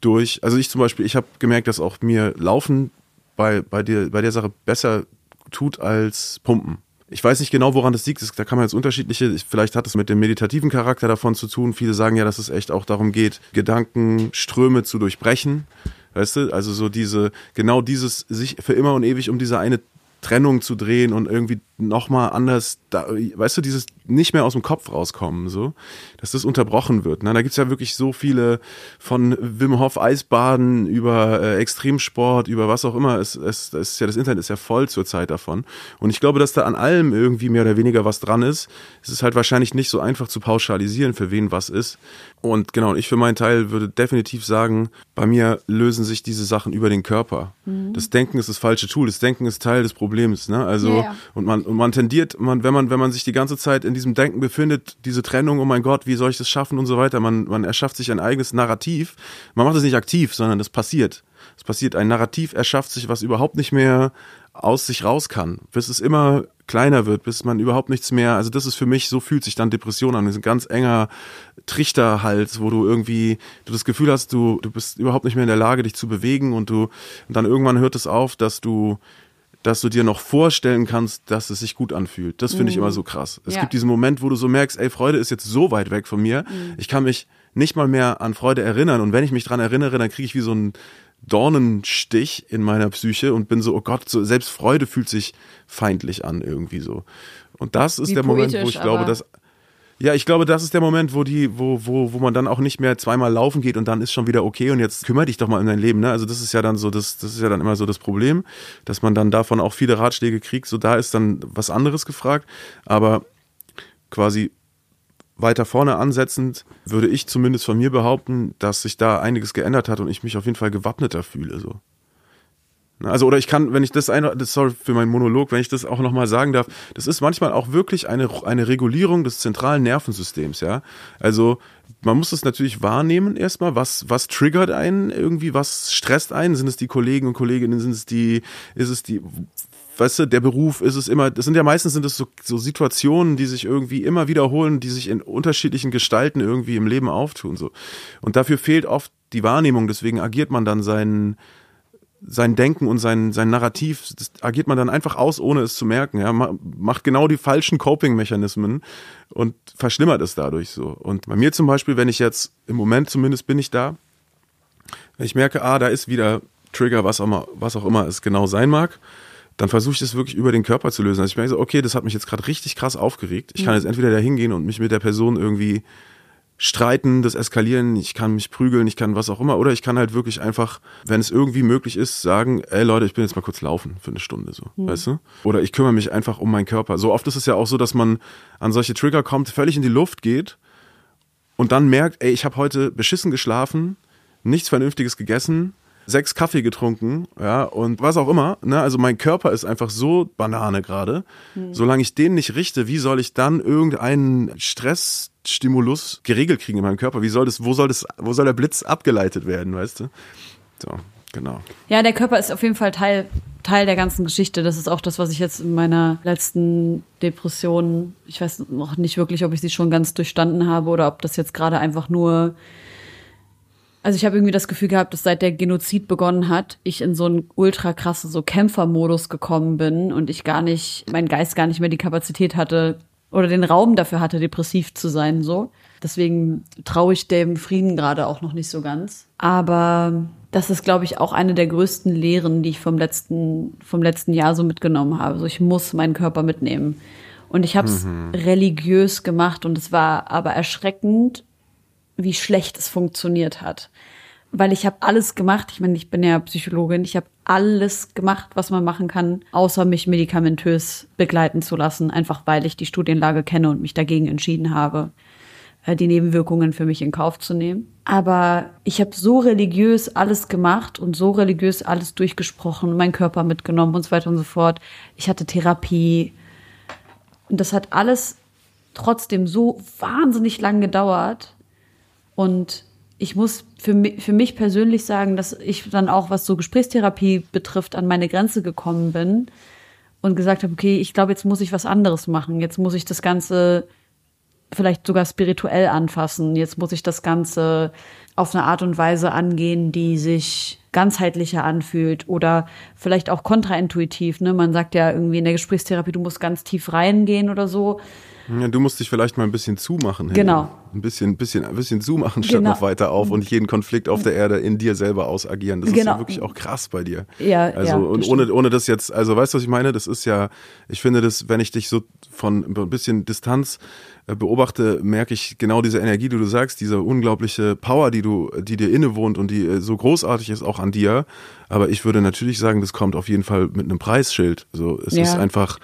durch, also ich zum Beispiel, ich habe gemerkt, dass auch mir Laufen bei, bei, der, bei der Sache besser tut als Pumpen. Ich weiß nicht genau, woran das liegt. Da kann man jetzt unterschiedliche, vielleicht hat es mit dem meditativen Charakter davon zu tun. Viele sagen ja, dass es echt auch darum geht, Gedankenströme zu durchbrechen. Weißt du, also so diese, genau dieses, sich für immer und ewig um diese eine Trennung zu drehen und irgendwie nochmal anders, da, weißt du, dieses nicht mehr aus dem Kopf rauskommen, so, dass das unterbrochen wird. Ne? Da gibt's ja wirklich so viele von Wim Hof Eisbaden über äh, Extremsport, über was auch immer. Es, es, es ist ja, das Internet ist ja voll zur Zeit davon. Und ich glaube, dass da an allem irgendwie mehr oder weniger was dran ist. Es ist halt wahrscheinlich nicht so einfach zu pauschalisieren, für wen was ist. Und genau, ich für meinen Teil würde definitiv sagen, bei mir lösen sich diese Sachen über den Körper. Mhm. Das Denken ist das falsche Tool. Das Denken ist Teil des Problems. Ne? Also, ja, ja. und man, und man tendiert, man, wenn man, wenn man sich die ganze Zeit in diesem Denken befindet, diese Trennung, oh mein Gott, wie soll ich das schaffen und so weiter, man, man erschafft sich ein eigenes Narrativ. Man macht es nicht aktiv, sondern das passiert. Es passiert, ein Narrativ erschafft sich, was überhaupt nicht mehr aus sich raus kann, bis es immer kleiner wird, bis man überhaupt nichts mehr, also das ist für mich, so fühlt sich dann Depression an, das ist ein ganz enger Trichterhals, wo du irgendwie, du das Gefühl hast, du, du bist überhaupt nicht mehr in der Lage, dich zu bewegen und du, und dann irgendwann hört es auf, dass du, dass du dir noch vorstellen kannst, dass es sich gut anfühlt. Das finde ich mhm. immer so krass. Es ja. gibt diesen Moment, wo du so merkst, ey, Freude ist jetzt so weit weg von mir. Mhm. Ich kann mich nicht mal mehr an Freude erinnern. Und wenn ich mich dran erinnere, dann kriege ich wie so ein Dornenstich in meiner Psyche und bin so, oh Gott, so, selbst Freude fühlt sich feindlich an irgendwie so. Und das ist Wie der Moment, wo ich glaube, dass ja, ich glaube, das ist der Moment, wo die, wo, wo, wo man dann auch nicht mehr zweimal laufen geht und dann ist schon wieder okay und jetzt kümmere dich doch mal um dein Leben. Ne? Also das ist ja dann so, das, das ist ja dann immer so das Problem, dass man dann davon auch viele Ratschläge kriegt. So da ist dann was anderes gefragt. Aber quasi weiter vorne ansetzend würde ich zumindest von mir behaupten, dass sich da einiges geändert hat und ich mich auf jeden Fall gewappneter fühle. So. Also oder ich kann, wenn ich das ein, sorry für meinen Monolog, wenn ich das auch nochmal sagen darf, das ist manchmal auch wirklich eine, eine Regulierung des zentralen Nervensystems, ja. Also man muss es natürlich wahrnehmen erstmal, was, was triggert einen irgendwie, was stresst einen? Sind es die Kollegen und Kolleginnen, sind es die, ist es die, weißt du, der Beruf ist es immer, das sind ja meistens sind es so, so Situationen, die sich irgendwie immer wiederholen, die sich in unterschiedlichen Gestalten irgendwie im Leben auftun, so. Und dafür fehlt oft die Wahrnehmung, deswegen agiert man dann seinen, sein Denken und sein, sein Narrativ, das agiert man dann einfach aus, ohne es zu merken. Ja, macht genau die falschen Coping-Mechanismen und verschlimmert es dadurch so. Und bei mir zum Beispiel, wenn ich jetzt, im Moment zumindest bin ich da, wenn ich merke, ah, da ist wieder Trigger, was auch immer, was auch immer es genau sein mag, dann versuche ich das wirklich über den Körper zu lösen. Also ich merke so, okay, das hat mich jetzt gerade richtig krass aufgeregt. Ich kann jetzt entweder da hingehen und mich mit der Person irgendwie streiten, das eskalieren, ich kann mich prügeln, ich kann was auch immer, oder ich kann halt wirklich einfach, wenn es irgendwie möglich ist, sagen, ey Leute, ich bin jetzt mal kurz laufen für eine Stunde, so, mhm. weißt du? Oder ich kümmere mich einfach um meinen Körper. So oft ist es ja auch so, dass man an solche Trigger kommt, völlig in die Luft geht und dann merkt, ey, ich habe heute beschissen geschlafen, nichts Vernünftiges gegessen, sechs Kaffee getrunken, ja, und was auch immer. Ne? Also mein Körper ist einfach so Banane gerade. Mhm. Solange ich den nicht richte, wie soll ich dann irgendeinen Stress Stimulus geregelt kriegen in meinem Körper. Wie soll das, wo soll das, wo soll der Blitz abgeleitet werden, weißt du? So, genau. Ja, der Körper ist auf jeden Fall Teil, Teil der ganzen Geschichte. Das ist auch das, was ich jetzt in meiner letzten Depression, ich weiß noch nicht wirklich, ob ich sie schon ganz durchstanden habe oder ob das jetzt gerade einfach nur also ich habe irgendwie das Gefühl gehabt, dass seit der Genozid begonnen hat, ich in so einen ultra krasse so Kämpfermodus gekommen bin und ich gar nicht, mein Geist gar nicht mehr die Kapazität hatte, oder den Raum dafür hatte, depressiv zu sein, so. Deswegen traue ich dem Frieden gerade auch noch nicht so ganz. Aber das ist, glaube ich, auch eine der größten Lehren, die ich vom letzten, vom letzten Jahr so mitgenommen habe. So, ich muss meinen Körper mitnehmen. Und ich habe es mhm. religiös gemacht und es war aber erschreckend, wie schlecht es funktioniert hat weil ich habe alles gemacht. Ich meine, ich bin ja Psychologin. Ich habe alles gemacht, was man machen kann, außer mich medikamentös begleiten zu lassen, einfach weil ich die Studienlage kenne und mich dagegen entschieden habe, äh, die Nebenwirkungen für mich in Kauf zu nehmen. Aber ich habe so religiös alles gemacht und so religiös alles durchgesprochen, meinen Körper mitgenommen und so weiter und so fort. Ich hatte Therapie. Und das hat alles trotzdem so wahnsinnig lang gedauert. Und ich muss für mich, für mich persönlich sagen, dass ich dann auch, was so Gesprächstherapie betrifft, an meine Grenze gekommen bin und gesagt habe, okay, ich glaube, jetzt muss ich was anderes machen. Jetzt muss ich das Ganze vielleicht sogar spirituell anfassen. Jetzt muss ich das Ganze auf eine Art und Weise angehen, die sich ganzheitlicher anfühlt oder vielleicht auch kontraintuitiv. Ne? Man sagt ja irgendwie in der Gesprächstherapie, du musst ganz tief reingehen oder so. Ja, du musst dich vielleicht mal ein bisschen zumachen. Genau. Ein bisschen, bisschen, ein bisschen zumachen statt Genau. noch weiter auf und jeden Konflikt auf der Erde in dir selber ausagieren. Das ist Genau. ja wirklich auch krass bei dir. Ja, Also ja, und ohne, ohne das jetzt, also weißt du, was ich meine? Das ist ja, ich finde das, wenn ich dich so von ein bisschen Distanz äh, beobachte, merke ich genau diese Energie, die du sagst, diese unglaubliche Power, die du, die dir innewohnt und die äh, so großartig ist auch an dir. Aber ich würde natürlich sagen, das kommt auf jeden Fall mit einem Preisschild. So, es Ja. ist einfach,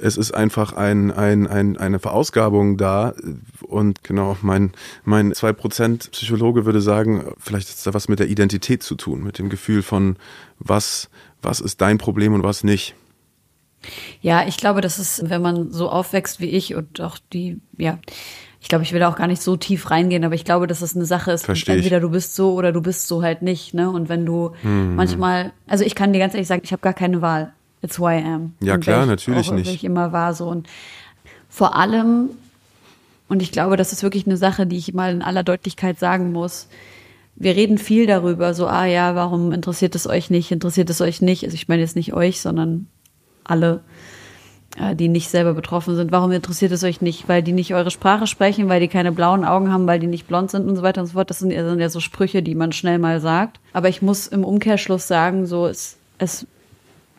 es ist einfach ein, ein, ein, eine Verausgabung da. Und genau, mein, mein 2% Psychologe würde sagen, vielleicht ist da was mit der Identität zu tun, mit dem Gefühl von, was, was ist dein Problem und was nicht. Ja, ich glaube, das ist, wenn man so aufwächst wie ich und auch die, ja, ich glaube, ich will da auch gar nicht so tief reingehen, aber ich glaube, dass es eine Sache ist, entweder du bist so oder du bist so halt nicht, ne? Und wenn du Mhm. manchmal, also ich kann dir ganz ehrlich sagen, ich habe gar keine Wahl. It's who I am. Ja, Und klar, ich natürlich auch, nicht. Ich immer war so und vor allem und ich glaube, das ist wirklich eine Sache, die ich mal in aller Deutlichkeit sagen muss. Wir reden viel darüber, so, ah ja, warum interessiert es euch nicht, interessiert es euch nicht? Also ich meine jetzt nicht euch, sondern alle, äh, die nicht selber betroffen sind. Warum interessiert es euch nicht? Weil die nicht eure Sprache sprechen, weil die keine blauen Augen haben, weil die nicht blond sind und so weiter und so fort. Das sind, ja- sind ja so Sprüche, die man schnell mal sagt. Aber ich muss im Umkehrschluss sagen, so, es, es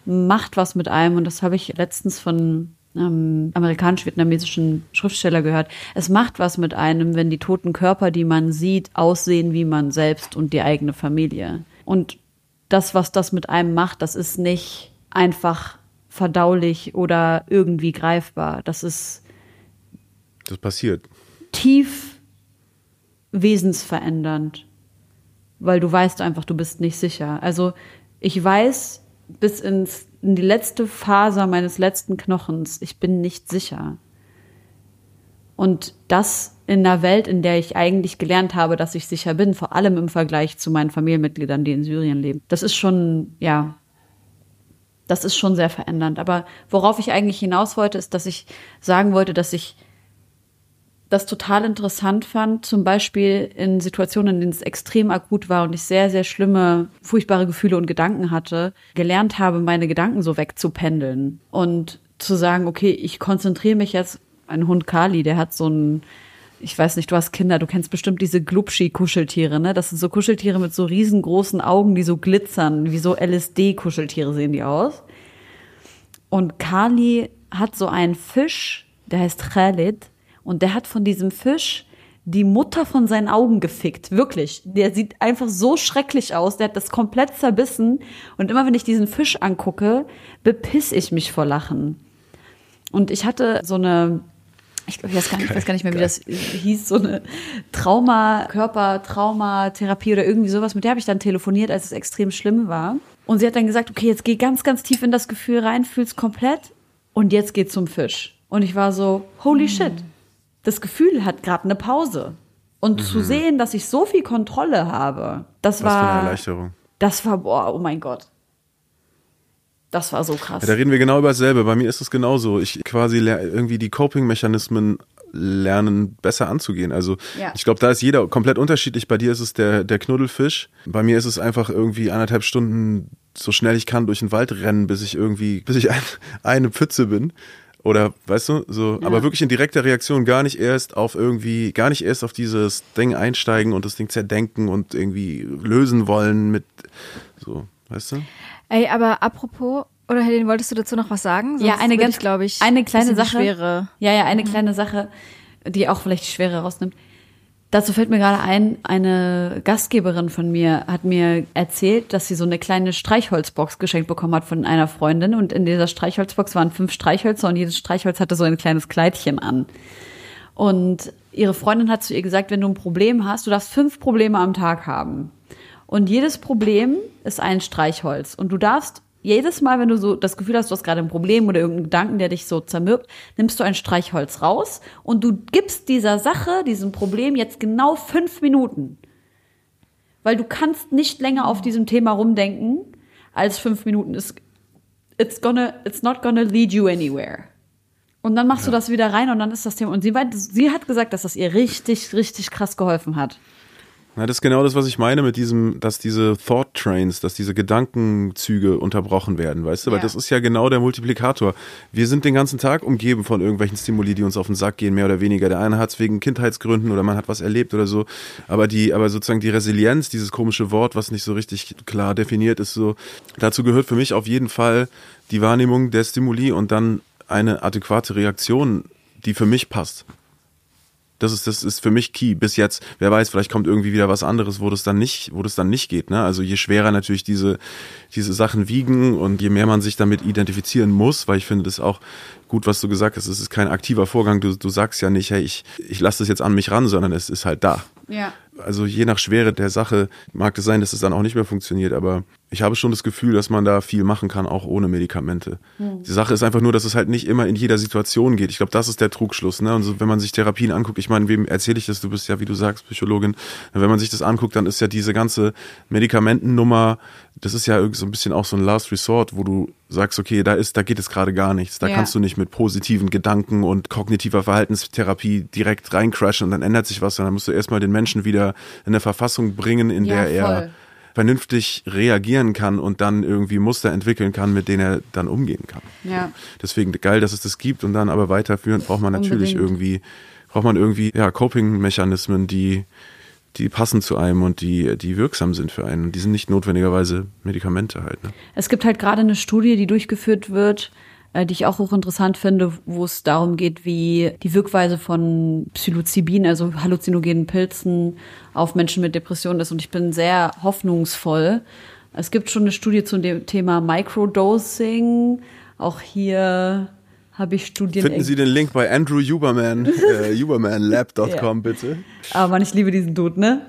macht was mit einem und das habe ich letztens von ähm, amerikanisch-vietnamesischen Schriftsteller gehört. Es macht was mit einem, wenn die toten Körper, die man sieht, aussehen wie man selbst und die eigene Familie. Und das, was das mit einem macht, das ist nicht einfach verdaulich oder irgendwie greifbar. Das ist Das passiert. tief wesensverändernd, weil du weißt einfach, du bist nicht sicher. Also ich weiß bis ins, in die letzte Faser meines letzten Knochens, ich bin nicht sicher. Und das in einer Welt, in der ich eigentlich gelernt habe, dass ich sicher bin, vor allem im Vergleich zu meinen Familienmitgliedern, die in Syrien leben. Das ist schon, ja, das ist schon sehr verändernd. Aber worauf ich eigentlich hinaus wollte, ist, dass ich sagen wollte, dass ich das total interessant fand, zum Beispiel in Situationen, in denen es extrem akut war und ich sehr, sehr schlimme, furchtbare Gefühle und Gedanken hatte, gelernt habe, meine Gedanken so wegzupendeln und zu sagen, okay, ich konzentriere mich jetzt, ein Hund Kali, der hat so ein, ich weiß nicht, du hast Kinder, du kennst bestimmt diese Glubschi-Kuscheltiere, ne? Das sind so Kuscheltiere mit so riesengroßen Augen, die so glitzern, wie so LSD-Kuscheltiere sehen die aus. Und Kali hat so einen Fisch, der heißt Khalid, und der hat von diesem Fisch die Mutter von seinen Augen gefickt. Wirklich. Der sieht einfach so schrecklich aus. Der hat das komplett zerbissen. Und immer wenn ich diesen Fisch angucke, bepiss ich mich vor Lachen. Und ich hatte so eine, ich, glaub, ich weiß gar nicht, ich weiß gar nicht mehr, wie das hieß, so eine Trauma, Körper-Traumatherapie oder irgendwie sowas. Mit der habe ich dann telefoniert, als es extrem schlimm war. Und sie hat dann gesagt, okay, jetzt geh ganz, ganz tief in das Gefühl rein, fühl's komplett und jetzt geh zum Fisch. Und ich war so, holy shit. Das Gefühl hat gerade eine Pause. Und zu sehen, dass ich so viel Kontrolle habe, das Was für eine war, Erleichterung. das war, boah, oh mein Gott. Das war so krass. Ja, da reden wir genau über dasselbe. Bei mir ist es genauso. Ich quasi irgendwie die Coping-Mechanismen lernen, besser anzugehen. Also Ja. ich glaube, da ist jeder komplett unterschiedlich. Bei dir ist es der, der Knuddelfisch. Bei mir ist es einfach irgendwie anderthalb Stunden so schnell ich kann durch den Wald rennen, bis ich irgendwie, bis ich ein, eine Pfütze bin. Oder weißt du, so, Ja. aber wirklich in direkter Reaktion, gar nicht erst auf irgendwie, gar nicht erst auf dieses Ding einsteigen und das Ding zerdenken und irgendwie lösen wollen mit so, weißt du? Ey, aber apropos, oder Helene, wolltest du dazu noch was sagen? Ja, eine ganz- glaube ich, eine kleine Sache. Schwere. Ja, ja, eine kleine Sache, die auch vielleicht die Schwere rausnimmt. Dazu fällt mir gerade ein, eine Gastgeberin von mir hat mir erzählt, dass sie so eine kleine Streichholzbox geschenkt bekommen hat von einer Freundin und in dieser Streichholzbox waren fünf Streichhölzer und jedes Streichholz hatte so ein kleines Kleidchen an. Und ihre Freundin hat zu ihr gesagt, wenn du ein Problem hast, du darfst fünf Probleme am Tag haben. Und jedes Problem ist ein Streichholz. Und du darfst jedes Mal, wenn du so das Gefühl hast, du hast gerade ein Problem oder irgendeinen Gedanken, der dich so zermürbt, nimmst du ein Streichholz raus und du gibst dieser Sache, diesem Problem jetzt genau fünf Minuten. Weil du kannst nicht länger auf diesem Thema rumdenken als fünf Minuten. Es, it's gonna, it's not gonna lead you anywhere. Und dann machst du das wieder rein und dann ist das Thema. Und sie, meint, sie hat gesagt, dass das ihr richtig, richtig krass geholfen hat. Na, das ist genau das, was ich meine mit diesem, dass diese Thought Trains, dass diese Gedankenzüge unterbrochen werden, weißt du? Weil Ja. das ist ja genau der Multiplikator. Wir sind den ganzen Tag umgeben von irgendwelchen Stimuli, die uns auf den Sack gehen, mehr oder weniger. Der eine hat es wegen Kindheitsgründen oder man hat was erlebt oder so. Aber die, aber sozusagen die Resilienz, dieses komische Wort, was nicht so richtig klar definiert ist, so, dazu gehört für mich auf jeden Fall die Wahrnehmung der Stimuli und dann eine adäquate Reaktion, die für mich passt. Das ist, das ist für mich key. Bis jetzt, wer weiß, vielleicht kommt irgendwie wieder was anderes, wo das dann nicht, wo das dann nicht geht. Ne? Also je schwerer natürlich diese, diese Sachen wiegen und je mehr man sich damit identifizieren muss, weil ich finde das auch gut, was du gesagt hast, es ist kein aktiver Vorgang. Du, du sagst ja nicht, hey, ich, ich lasse das jetzt an mich ran, sondern es ist halt da. Ja. Also je nach Schwere der Sache mag es sein, dass es dann auch nicht mehr funktioniert, aber ich habe schon das Gefühl, dass man da viel machen kann, auch ohne Medikamente. Die Sache ist einfach nur, dass es halt nicht immer in jeder Situation geht. Ich glaube, das ist der Trugschluss. Ne? Und so, wenn man sich Therapien anguckt, ich meine, wem erzähle ich das? Du bist ja, wie du sagst, Psychologin. Wenn man sich das anguckt, dann ist ja diese ganze Medikamentennummer, das ist ja irgendwie so ein bisschen auch so ein Last Resort, wo du sagst, okay, da ist, da geht es gerade gar nichts. Da Ja. kannst du nicht mit positiven Gedanken und kognitiver Verhaltenstherapie direkt reincrashen und dann ändert sich was, sondern musst du erstmal den Menschen wieder in eine Verfassung bringen, in Ja, der er voll. vernünftig reagieren kann und dann irgendwie Muster entwickeln kann, mit denen er dann umgehen kann. Ja. Deswegen geil, dass es das gibt und dann aber weiterführend braucht man natürlich Unbedingt. irgendwie, braucht man irgendwie, ja, Coping-Mechanismen, die, die passen zu einem und die, die wirksam sind für einen. Und die sind nicht notwendigerweise Medikamente halt. Ne? Es gibt halt gerade eine Studie, die durchgeführt wird, äh, die ich auch hochinteressant finde, wo es darum geht, wie die Wirkweise von Psilocybin, also halluzinogenen Pilzen, auf Menschen mit Depressionen ist. Und ich bin sehr hoffnungsvoll. Es gibt schon eine Studie zum dem Thema Microdosing. Auch hier habe ich Studien. Finden Sie den Link bei Andrew Huberman, äh, hubermanlab.com bitte. Aber Mann, ich liebe diesen Dude, ne?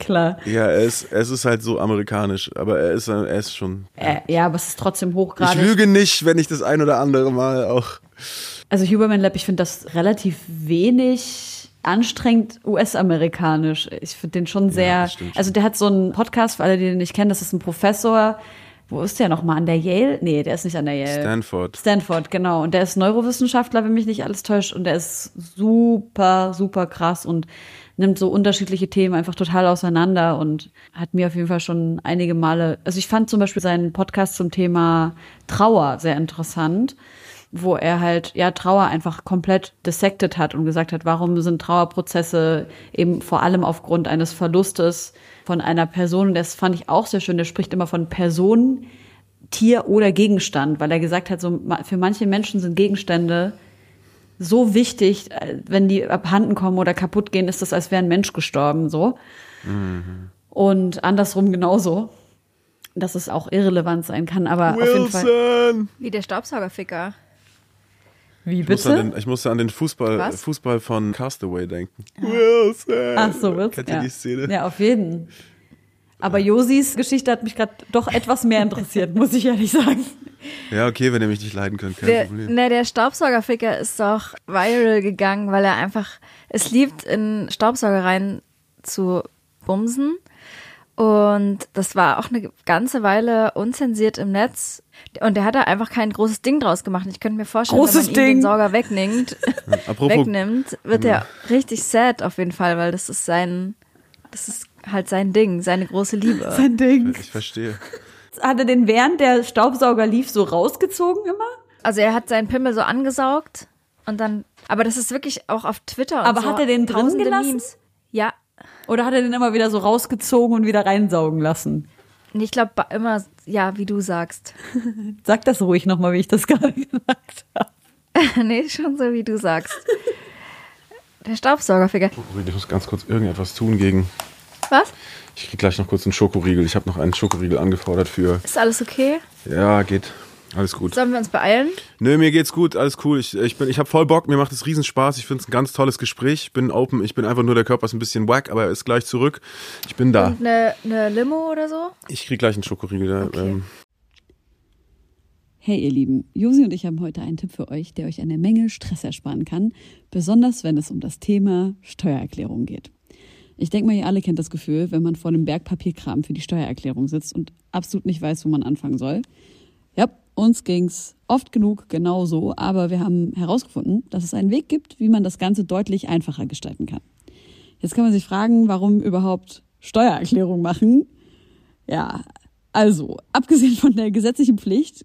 Klar. Ja, er ist, es ist halt so amerikanisch, aber er ist, er ist schon. Äh, ja, aber es ist trotzdem Ich hochgradig. lüge nicht, wenn ich das ein oder andere Mal auch. Also Huberman Lab, ich finde das relativ wenig anstrengend US-amerikanisch. Ich finde den schon sehr, schon. also der hat so einen Podcast, für alle, die den nicht kennen, das ist ein Professor, wo ist der nochmal, an der Yale? Nee, der ist nicht an der Yale. Stanford. Stanford, genau. Und der ist Neurowissenschaftler, wenn mich nicht alles täuscht. Und der ist super, super krass und nimmt so unterschiedliche Themen einfach total auseinander und hat mir auf jeden Fall schon einige Male, also ich fand zum Beispiel seinen Podcast zum Thema Trauer sehr interessant, wo er halt, ja, Trauer einfach komplett dissected hat und gesagt hat, warum sind Trauerprozesse eben vor allem aufgrund eines Verlustes von einer Person. Das fand ich auch sehr schön. Der spricht immer von Personen, Tier oder Gegenstand, weil er gesagt hat, so für manche Menschen sind Gegenstände so wichtig, äh, wenn die abhanden kommen oder kaputt gehen, ist das, als wäre ein Mensch gestorben, so. Und andersrum genauso, dass es auch irrelevant sein kann, aber auf jeden Fall. Wilson! Wie der Staubsaugerficker. Wie Ich musste, an bitte? den, ich musste an den Fußball, Was? Fußball von Castaway denken. Wilson! Ach so, wird's? Kennt ihr ja. die Szene? Ja, auf jeden. Aber Josis Geschichte hat mich gerade doch etwas mehr interessiert, muss ich ehrlich sagen. Ja, okay, wenn ihr mich nicht leiden könnt, kein Der, Problem. ne, der Staubsaugerficker ist doch viral gegangen, weil er einfach es liebt, in Staubsaugereien zu bumsen. Und das war auch eine ganze Weile unzensiert im Netz. Und der hat da einfach kein großes Ding draus gemacht. Ich könnte mir vorstellen, Großes wenn man Ding. den Sauger wegnimmt, wegnimmt, wird er richtig sad auf jeden Fall, weil das ist sein, das ist halt sein Ding, seine große Liebe. Sein Ding. ich verstehe. Hat er den während der Staubsauger lief so rausgezogen immer? Also er hat seinen Pimmel so angesaugt und dann, aber das ist wirklich auch auf Twitter und Aber so hat er den drin gelassen? Memes. Ja, Oder hat er den immer wieder so rausgezogen und wieder reinsaugen lassen? Ich glaube immer, ja, wie du sagst. Sag das ruhig nochmal, wie ich das gerade gesagt habe. nee, schon so, wie du sagst. Der Staubsaugerficker. Ich muss ganz kurz irgendetwas tun gegen. Was? Ich krieg gleich noch kurz einen Schokoriegel. Ich habe noch einen Schokoriegel angefordert für. Ist alles okay? Ja, geht. Alles gut. Sollen wir uns beeilen? Nö, mir geht's gut, alles cool. Ich, ich, bin, ich habe voll Bock, mir macht es riesen Spaß. Ich finde es ein ganz tolles Gespräch. Ich bin open, ich bin einfach nur der Körper ist ein bisschen wack, aber er ist gleich zurück. Ich bin da. Und eine, eine Limo oder so? Ich krieg gleich einen Schokoriegel. da, Okay. Ähm, Hey ihr Lieben, Josi und ich haben heute einen Tipp für euch, der euch eine Menge Stress ersparen kann, besonders wenn es um das Thema Steuererklärung geht. Ich denke mal, ihr alle kennt das Gefühl, wenn man vor einem Berg Papierkram für die Steuererklärung sitzt und absolut nicht weiß, wo man anfangen soll. Ja, Uns ging's oft genug genauso, aber wir haben herausgefunden, dass es einen Weg gibt, wie man das Ganze deutlich einfacher gestalten kann. Jetzt kann man sich fragen, warum überhaupt Steuererklärung machen. Ja, also, abgesehen von der gesetzlichen Pflicht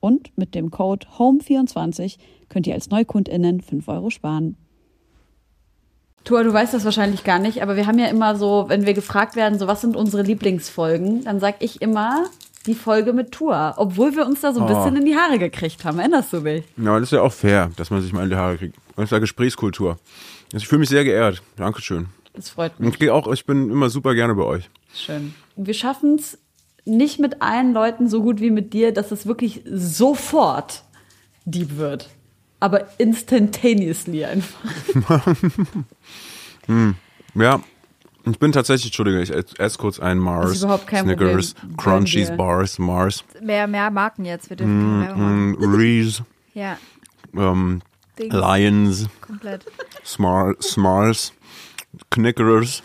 Und mit dem Code HOME24 könnt ihr als NeukundInnen 5 Euro sparen. Tua, du weißt das wahrscheinlich gar nicht, aber wir haben ja immer so, wenn wir gefragt werden, so was sind unsere Lieblingsfolgen, dann sag ich immer die Folge mit Tua, obwohl wir uns da so ein Oh. bisschen in die Haare gekriegt haben. Erinnerst du mich? Ja, das ist ja auch fair, dass man sich mal in die Haare kriegt. Das ist ja Gesprächskultur. Also ich fühle mich sehr geehrt. Dankeschön. Das freut Und mich. ich gehe auch, ich bin immer super gerne bei euch. Schön. Wir schaffen es nicht mit allen Leuten so gut wie mit dir, dass es wirklich sofort Dieb wird. Aber instantaneously einfach. Ja, ich bin tatsächlich, Entschuldige, ich esse kurz einen Mars. Ist überhaupt kein Snickers, Problem. Crunchies. Bars, Mars, Mehr, mehr Marken jetzt. Wir dürfen Werbung machen. mm, Reese, Ja, ähm. Lions, komplett. Smar Smars, Knickers,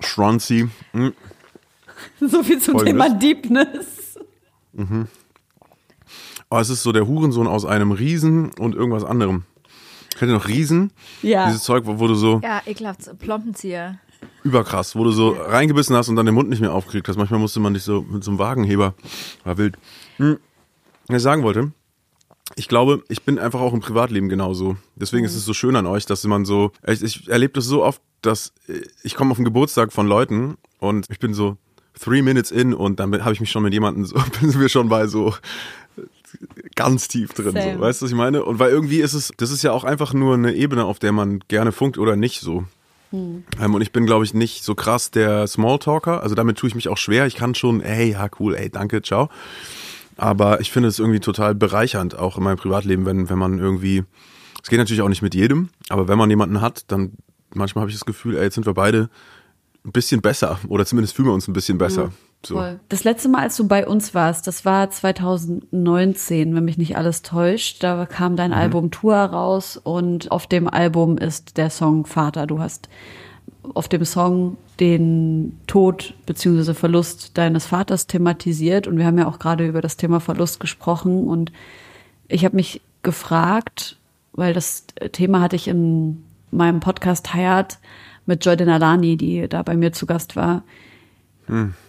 Schrunzy. Mm. So viel zum Folgendes. Thema Deepness. Oh, es ist so der Hurensohn aus einem Riesen und irgendwas anderem. Kennt ihr noch Riesen? Ja. Dieses Zeug, wo, wo du so Ja, ekelhaft. Plompenzieher. überkrass, wo du so reingebissen hast und dann den Mund nicht mehr aufgekriegt hast. Manchmal musste man dich so mit so einem Wagenheber. War wild. Hm. Was ich sagen wollte, ich glaube, ich bin einfach auch im Privatleben genauso. Deswegen ist es so schön an euch, dass man so, ich, ich erlebe das so oft, dass äh, ich komme auf den Geburtstag von Leuten und ich bin so three minutes in und dann habe ich mich schon mit jemandem so, bin wir schon bei so ganz tief drin, Same. so, weißt du, was ich meine? Und weil irgendwie ist es, das ist ja auch einfach nur eine Ebene, auf der man gerne funkt oder nicht so. Ähm, und ich bin, glaube ich, nicht so krass der Smalltalker. Also damit tue ich mich auch schwer. Ich kann schon, ey, ja, cool, ey, danke, ciao. Aber ich finde es irgendwie total bereichernd, auch in meinem Privatleben, wenn, wenn man irgendwie, es geht natürlich auch nicht mit jedem, aber wenn man jemanden hat, dann manchmal habe ich das Gefühl, ey, jetzt sind wir beide ein bisschen besser oder zumindest fühlen wir uns ein bisschen besser. So. Voll. Das letzte Mal, als du bei uns warst, das war 2019, wenn mich nicht alles täuscht. Da kam dein Album Tour raus und auf dem Album ist der Song Vater. Du hast auf dem Song den Tod bzw. Verlust deines Vaters thematisiert und wir haben ja auch gerade über das Thema Verlust gesprochen und ich habe mich gefragt, weil das Thema hatte ich in meinem Podcast Hayat mit Joy Denalani, die da bei mir zu Gast war.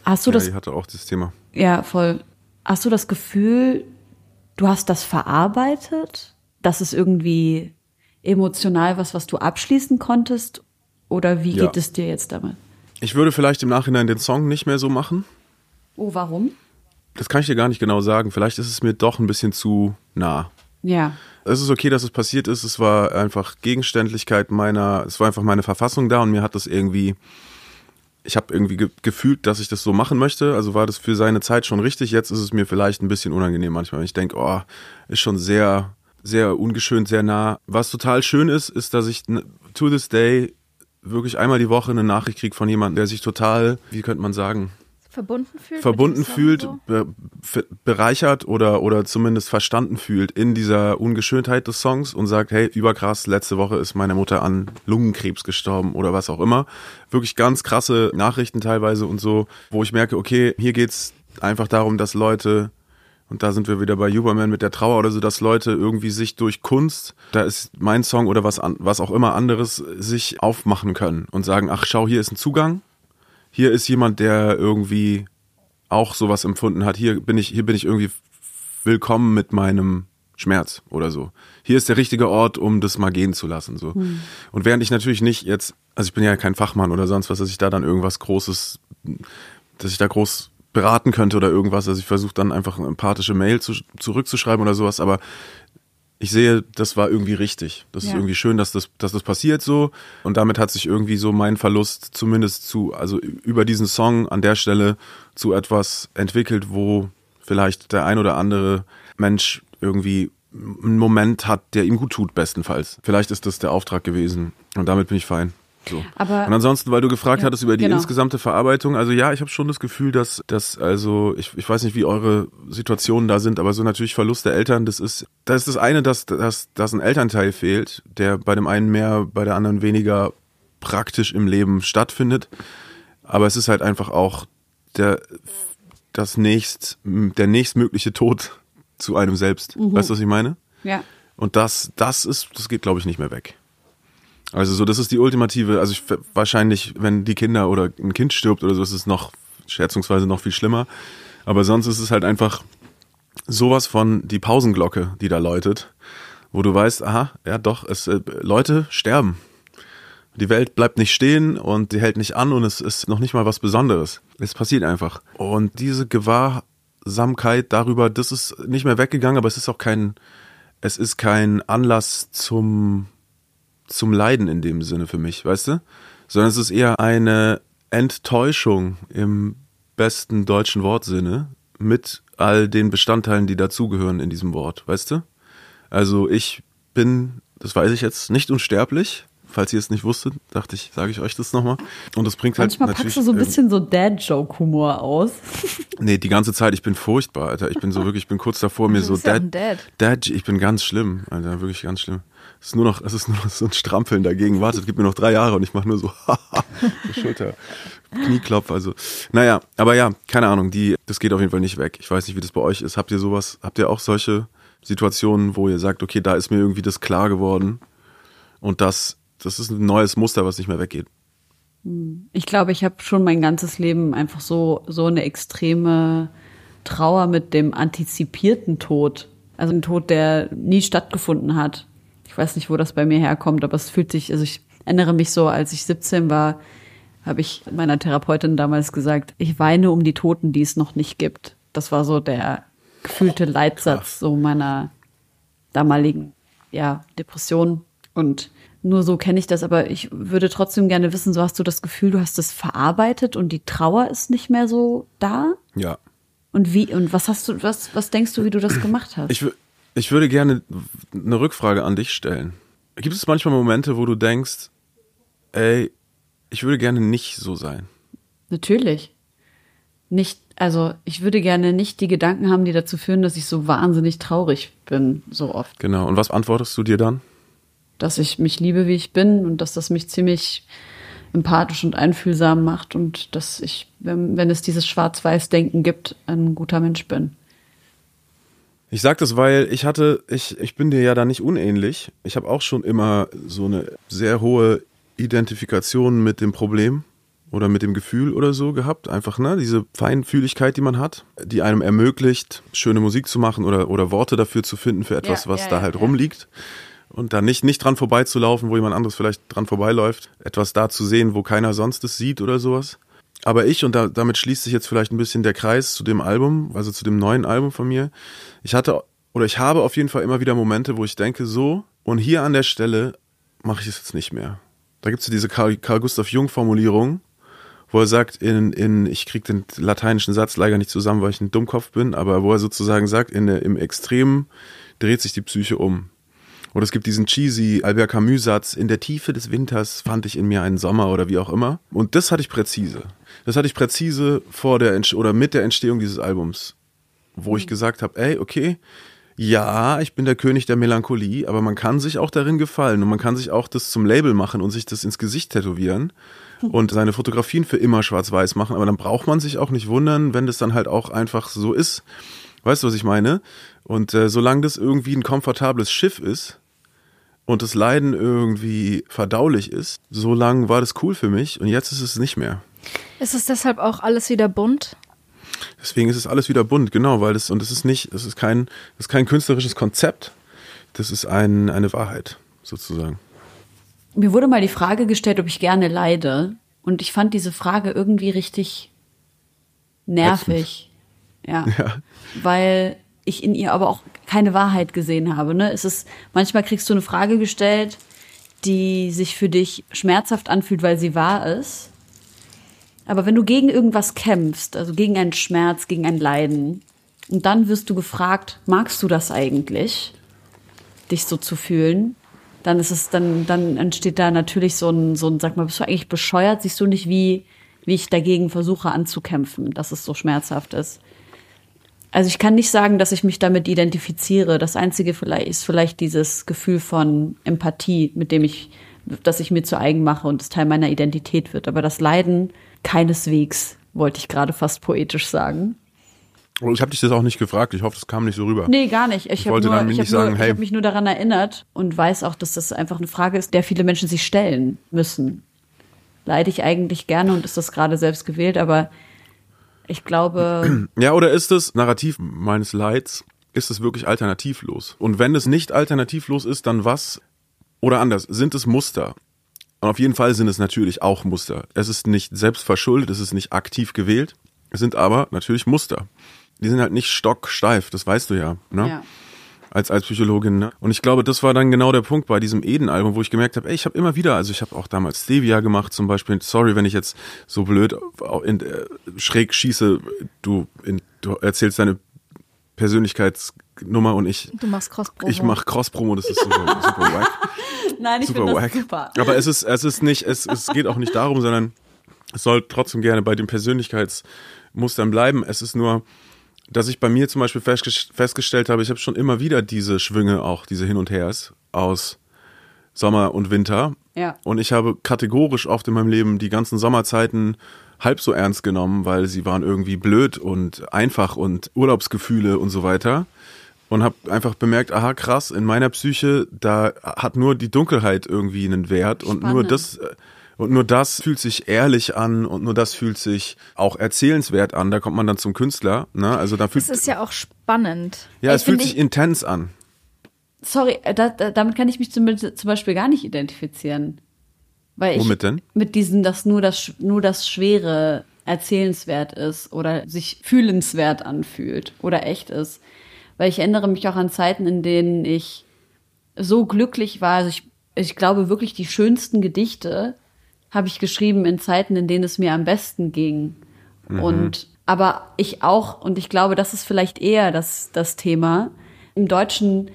Hast du ja, das die hatte auch das Thema. ja, voll. Hast du das Gefühl, du hast das verarbeitet? Das ist irgendwie emotional was, was du abschließen konntest? Oder wie Ja. geht es dir jetzt damit? Ich würde vielleicht im Nachhinein den Song nicht mehr so machen. Oh, warum? Das kann ich dir gar nicht genau sagen. Vielleicht ist es mir doch ein bisschen zu nah. Ja. Es ist okay, dass es passiert ist. Es war einfach Gegenständlichkeit meiner, es war einfach meine Verfassung da und mir hat das irgendwie, ich habe irgendwie ge gefühlt, dass ich das so machen möchte. Also war das für seine Zeit schon richtig. Jetzt ist es mir vielleicht ein bisschen unangenehm manchmal. Ich denke, oh, ist schon sehr, sehr ungeschönt, sehr nah. Was total schön ist, ist, dass ich to this day wirklich einmal die Woche eine Nachricht kriege von jemandem, der sich total, wie könnte man sagen, Verbunden fühlt? verbunden fühlt, so? be bereichert oder, oder zumindest verstanden fühlt in dieser Ungeschöntheit des Songs und sagt, hey, überkrass, letzte Woche ist meine Mutter an Lungenkrebs gestorben oder was auch immer. Wirklich ganz krasse Nachrichten teilweise und so, wo ich merke, okay, hier geht's einfach darum, dass Leute und da sind wir wieder bei Huberman mit der Trauer oder so, dass Leute irgendwie sich durch Kunst, da ist mein Song oder was, an, was auch immer anderes, sich aufmachen können und sagen, ach schau, hier ist ein Zugang, hier ist jemand, der irgendwie auch sowas empfunden hat. Hier bin ich, hier bin ich irgendwie willkommen mit meinem Schmerz oder so. Hier ist der richtige Ort, um das mal gehen zu lassen. So. Und während ich natürlich nicht jetzt, also ich bin ja kein Fachmann oder sonst was, dass ich da dann irgendwas Großes, dass ich da groß beraten könnte oder irgendwas. Also ich versuche dann einfach eine empathische Mail zu, zurückzuschreiben oder sowas, aber ich sehe, das war irgendwie richtig. Das ist Ja. irgendwie schön, dass das, dass das passiert so. Und damit hat sich irgendwie so mein Verlust zumindest zu, also über diesen Song an der Stelle zu etwas entwickelt, wo vielleicht der ein oder andere Mensch irgendwie einen Moment hat, der ihm gut tut, bestenfalls. Vielleicht ist das der Auftrag gewesen und damit bin ich fein. So. Aber und ansonsten, weil du gefragt Ja, hattest über die genau. insgesamte Verarbeitung, also ja, ich habe schon das Gefühl, dass dass also ich, ich weiß nicht, wie eure Situationen da sind, aber so natürlich Verlust der Eltern, das ist das ist das eine, dass dass dass ein Elternteil fehlt, der bei dem einen mehr, bei der anderen weniger praktisch im Leben stattfindet, aber es ist halt einfach auch der das nächst der nächstmögliche Tod zu einem selbst. Weißt du, was ich meine? ja. Und das, das ist, das geht, glaube ich, nicht mehr weg. Also so, das ist die ultimative, also ich, wahrscheinlich, wenn die Kinder oder ein Kind stirbt oder so, ist es noch schätzungsweise noch viel schlimmer. Aber sonst ist es halt einfach sowas von die Pausenglocke, die da läutet, wo du weißt, aha, ja doch, es äh, Leute sterben. Die Welt bleibt nicht stehen und die hält nicht an und es ist noch nicht mal was Besonderes. Es passiert einfach. Und diese Gewahrsamkeit darüber, das ist nicht mehr weggegangen, aber es ist auch kein, es ist kein Anlass zum, zum Leiden in dem Sinne für mich, weißt du? Sondern es ist eher eine Enttäuschung im besten deutschen Wortsinne mit all den Bestandteilen, die dazugehören in diesem Wort, weißt du? Also ich bin, das weiß ich jetzt, nicht unsterblich. Falls ihr es nicht wusstet, dachte ich, sage ich euch das nochmal. Und das bringt halt Manchmal packst du so ein ähm, bisschen so Dad-Joke-Humor aus. Nee, die ganze Zeit, ich bin furchtbar, Alter. Ich bin so wirklich, ich bin kurz davor, mir so Dad, Dad. Dad, ich bin ganz schlimm, Alter, wirklich ganz schlimm. Es ist nur noch, es ist nur noch so ein Strampeln dagegen. Wartet, gib mir noch drei Jahre und ich mache nur so, so Schulter, Knieklopf, also. Naja, aber ja, keine Ahnung, die, das geht auf jeden Fall nicht weg. Ich weiß nicht, wie das bei euch ist. Habt ihr sowas, habt ihr auch solche Situationen, wo ihr sagt, okay, da ist mir irgendwie das klar geworden und das, das ist ein neues Muster, was nicht mehr weggeht. Ich glaube, ich habe schon mein ganzes Leben einfach so, so eine extreme Trauer mit dem antizipierten Tod. Also ein Tod, der nie stattgefunden hat. Ich weiß nicht, wo das bei mir herkommt, aber es fühlt sich, also ich erinnere mich so, als ich 17 war, habe ich meiner Therapeutin damals gesagt, ich weine um die Toten, die es noch nicht gibt. Das war so der gefühlte Leitsatz so meiner damaligen ja, Depression. Und nur so kenne ich das, aber ich würde trotzdem gerne wissen, so hast du das Gefühl, du hast es verarbeitet und die Trauer ist nicht mehr so da? Ja. Und wie, und was hast du, was, was denkst du, wie du das gemacht hast? Ich, ich würde gerne eine Rückfrage an dich stellen. Gibt es manchmal Momente, wo du denkst, ey, ich würde gerne nicht so sein? Natürlich. Nicht, also ich würde gerne nicht die Gedanken haben, die dazu führen, dass ich so wahnsinnig traurig bin, so oft. Genau. Und was antwortest du dir dann? Dass ich mich liebe, wie ich bin und dass das mich ziemlich empathisch und einfühlsam macht und dass ich, wenn, wenn es dieses Schwarz-Weiß-Denken gibt, ein guter Mensch bin. Ich sag das, weil ich hatte, ich, ich bin dir ja da nicht unähnlich. Ich habe auch schon immer so eine sehr hohe Identifikation mit dem Problem oder mit dem Gefühl oder so gehabt. Einfach, ne, diese Feinfühligkeit, die man hat, die einem ermöglicht, schöne Musik zu machen oder, oder Worte dafür zu finden für etwas, Ja, was ja, da ja, halt rumliegt. Und da nicht, nicht dran vorbeizulaufen, wo jemand anderes vielleicht dran vorbeiläuft. Etwas da zu sehen, wo keiner sonst es sieht oder sowas. Aber ich, und da, damit schließt sich jetzt vielleicht ein bisschen der Kreis zu dem Album, also zu dem neuen Album von mir. Ich hatte, oder ich habe auf jeden Fall immer wieder Momente, wo ich denke, so, und hier an der Stelle mache ich es jetzt nicht mehr. Da gibt es diese Karl, Karl Gustav Jung Formulierung, wo er sagt, in, in, ich krieg den lateinischen Satz leider nicht zusammen, weil ich ein Dummkopf bin, aber wo er sozusagen sagt, in, im Extrem dreht sich die Psyche um. Oder es gibt diesen cheesy Albert Camus Satz, in der Tiefe des Winters fand ich in mir einen Sommer oder wie auch immer. Und das hatte ich präzise. Das hatte ich präzise vor der Entst- oder mit der Entstehung dieses Albums, wo ich gesagt habe, ey, okay, ja, ich bin der König der Melancholie, aber man kann sich auch darin gefallen und man kann sich auch das zum Label machen und sich das ins Gesicht tätowieren und seine Fotografien für immer schwarz-weiß machen, aber dann braucht man sich auch nicht wundern, wenn das dann halt auch einfach so ist. Weißt du, was ich meine? Und äh, solange das irgendwie ein komfortables Schiff ist und das Leiden irgendwie verdaulich ist, solange war das cool für mich und jetzt ist es nicht mehr. Ist es deshalb auch alles wieder bunt? Deswegen ist es alles wieder bunt, genau, weil das und es ist nicht, es ist kein, es ist kein künstlerisches Konzept, das ist ein, eine Wahrheit sozusagen. Mir wurde mal die Frage gestellt, ob ich gerne leide. Und ich fand diese Frage irgendwie richtig nervig. Ja. Ja. Weil ich in ihr aber auch keine Wahrheit gesehen habe. Ne? Es ist, manchmal kriegst du eine Frage gestellt, die sich für dich schmerzhaft anfühlt, weil sie wahr ist. Aber wenn du gegen irgendwas kämpfst, also gegen einen Schmerz, gegen ein Leiden, Und dann wirst du gefragt, magst du das eigentlich, dich so zu fühlen? Dann ist es, dann, dann entsteht da natürlich so ein, so ein, sag mal, bist du eigentlich bescheuert? Siehst du nicht, wie, wie ich dagegen versuche anzukämpfen, dass es so schmerzhaft ist? Also ich kann nicht sagen, dass ich mich damit identifiziere. Das Einzige vielleicht ist vielleicht dieses Gefühl von Empathie, mit dem ich, dass ich mir zu eigen mache und es Teil meiner Identität wird. Aber das Leiden keineswegs, wollte ich gerade fast poetisch sagen. Ich habe dich das auch nicht gefragt. Ich hoffe, das kam nicht so rüber. Nee, gar nicht. Ich, Ich wollte nur, damit ich nicht nur, sagen, ich hey. habe mich nur daran erinnert und weiß auch, dass das einfach eine Frage ist, der viele Menschen sich stellen müssen. Leide ich eigentlich gerne und ist das gerade selbst gewählt, aber ich glaube, Ja, oder ist das Narrativ meines Leids, ist es wirklich alternativlos? Und wenn es nicht alternativlos ist, dann was? Oder anders, sind es Muster? Und auf jeden Fall sind es natürlich auch Muster. Es ist nicht selbst verschuldet, es ist nicht aktiv gewählt. Es sind aber natürlich Muster. Die sind halt nicht stocksteif, das weißt du ja, ne? ja. Als als Psychologin. Ne? Und ich glaube, das war dann genau der Punkt bei diesem Eden-Album, wo ich gemerkt habe, ey, ich habe immer wieder, also ich habe auch damals Stevia gemacht zum Beispiel. Sorry, wenn ich jetzt so blöd in, äh, schräg schieße. Du, in, du erzählst deine Persönlichkeitsnummer und ich Du machst Cross-Promo. ich mache Cross-Promo. Das ist super, super wack. Nein, ich Super das wack. super. Aber es ist es ist nicht es es geht auch nicht darum, sondern es soll trotzdem gerne bei den Persönlichkeitsmustern bleiben. Es ist nur dass ich bei mir zum Beispiel festgest- festgestellt habe, ich habe schon immer wieder diese Schwünge, auch diese Hin und Hers aus Sommer und Winter. Ja. Und ich habe kategorisch oft in meinem Leben die ganzen Sommerzeiten halb so ernst genommen, weil sie waren irgendwie blöd und einfach und Urlaubsgefühle und so weiter. Und habe einfach bemerkt, aha krass, in meiner Psyche, da hat nur die Dunkelheit irgendwie einen Wert und nur Spannend. das und nur das fühlt sich ehrlich an und nur das fühlt sich auch erzählenswert an. Da kommt man dann zum Künstler. Ne? Also da fühlt Es ist ja auch spannend. ja, Ey, es fühlt sich ich- intens an. Sorry, äh, da, da, damit kann ich mich zum, zum Beispiel gar nicht identifizieren. Weil ich Womit denn? Mit diesen, dass nur das, nur das Schwere erzählenswert ist oder sich fühlenswert anfühlt oder echt ist. Weil ich erinnere mich auch an Zeiten, in denen ich so glücklich war. Also ich, ich glaube wirklich, die schönsten Gedichte habe ich geschrieben in Zeiten, in denen es mir am besten ging. Und aber ich auch, und ich glaube, das ist vielleicht eher das, das Thema. Im Deutschen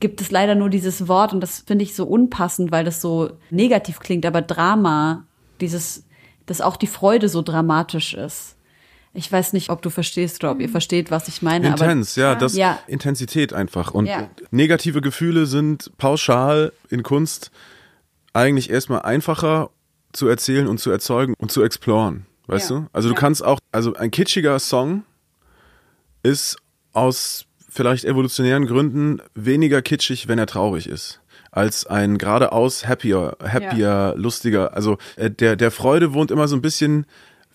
gibt es leider nur dieses Wort und das finde ich so unpassend, weil das so negativ klingt, aber Drama, dieses, dass auch die Freude so dramatisch ist. Ich weiß nicht, ob du verstehst oder ob ihr versteht, was ich meine. Intens, aber, ja, das Ja. Intensität einfach. Und Ja. negative Gefühle sind pauschal in Kunst eigentlich erstmal einfacher zu erzählen und zu erzeugen und zu exploren. Weißt Ja. du? Also du Ja. kannst auch, also ein kitschiger Song ist aus vielleicht evolutionären Gründen weniger kitschig, wenn er traurig ist. Als ein geradeaus happier, happier, lustiger. Also äh, der, der Freude wohnt immer so ein bisschen,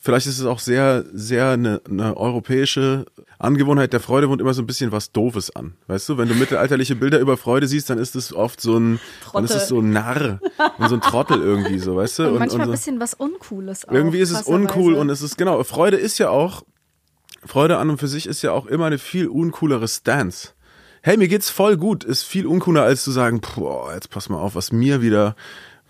vielleicht ist es auch sehr, sehr eine, eine europäische Angewohnheit, der Freude wohnt immer so ein bisschen was Doofes an. Weißt du, wenn du mittelalterliche Bilder über Freude siehst, dann ist es oft so ein, dann ist es so ein Narr und so ein Trottel irgendwie so, weißt du? Und manchmal so. ein bisschen was Uncooles auch. Irgendwie ist es uncool und es ist, genau, Freude ist ja auch, Freude an und für sich ist ja auch immer eine viel uncoolere Stance. Hey, mir geht's voll gut, ist viel uncooler als zu sagen, boah, jetzt pass mal auf, was mir wieder,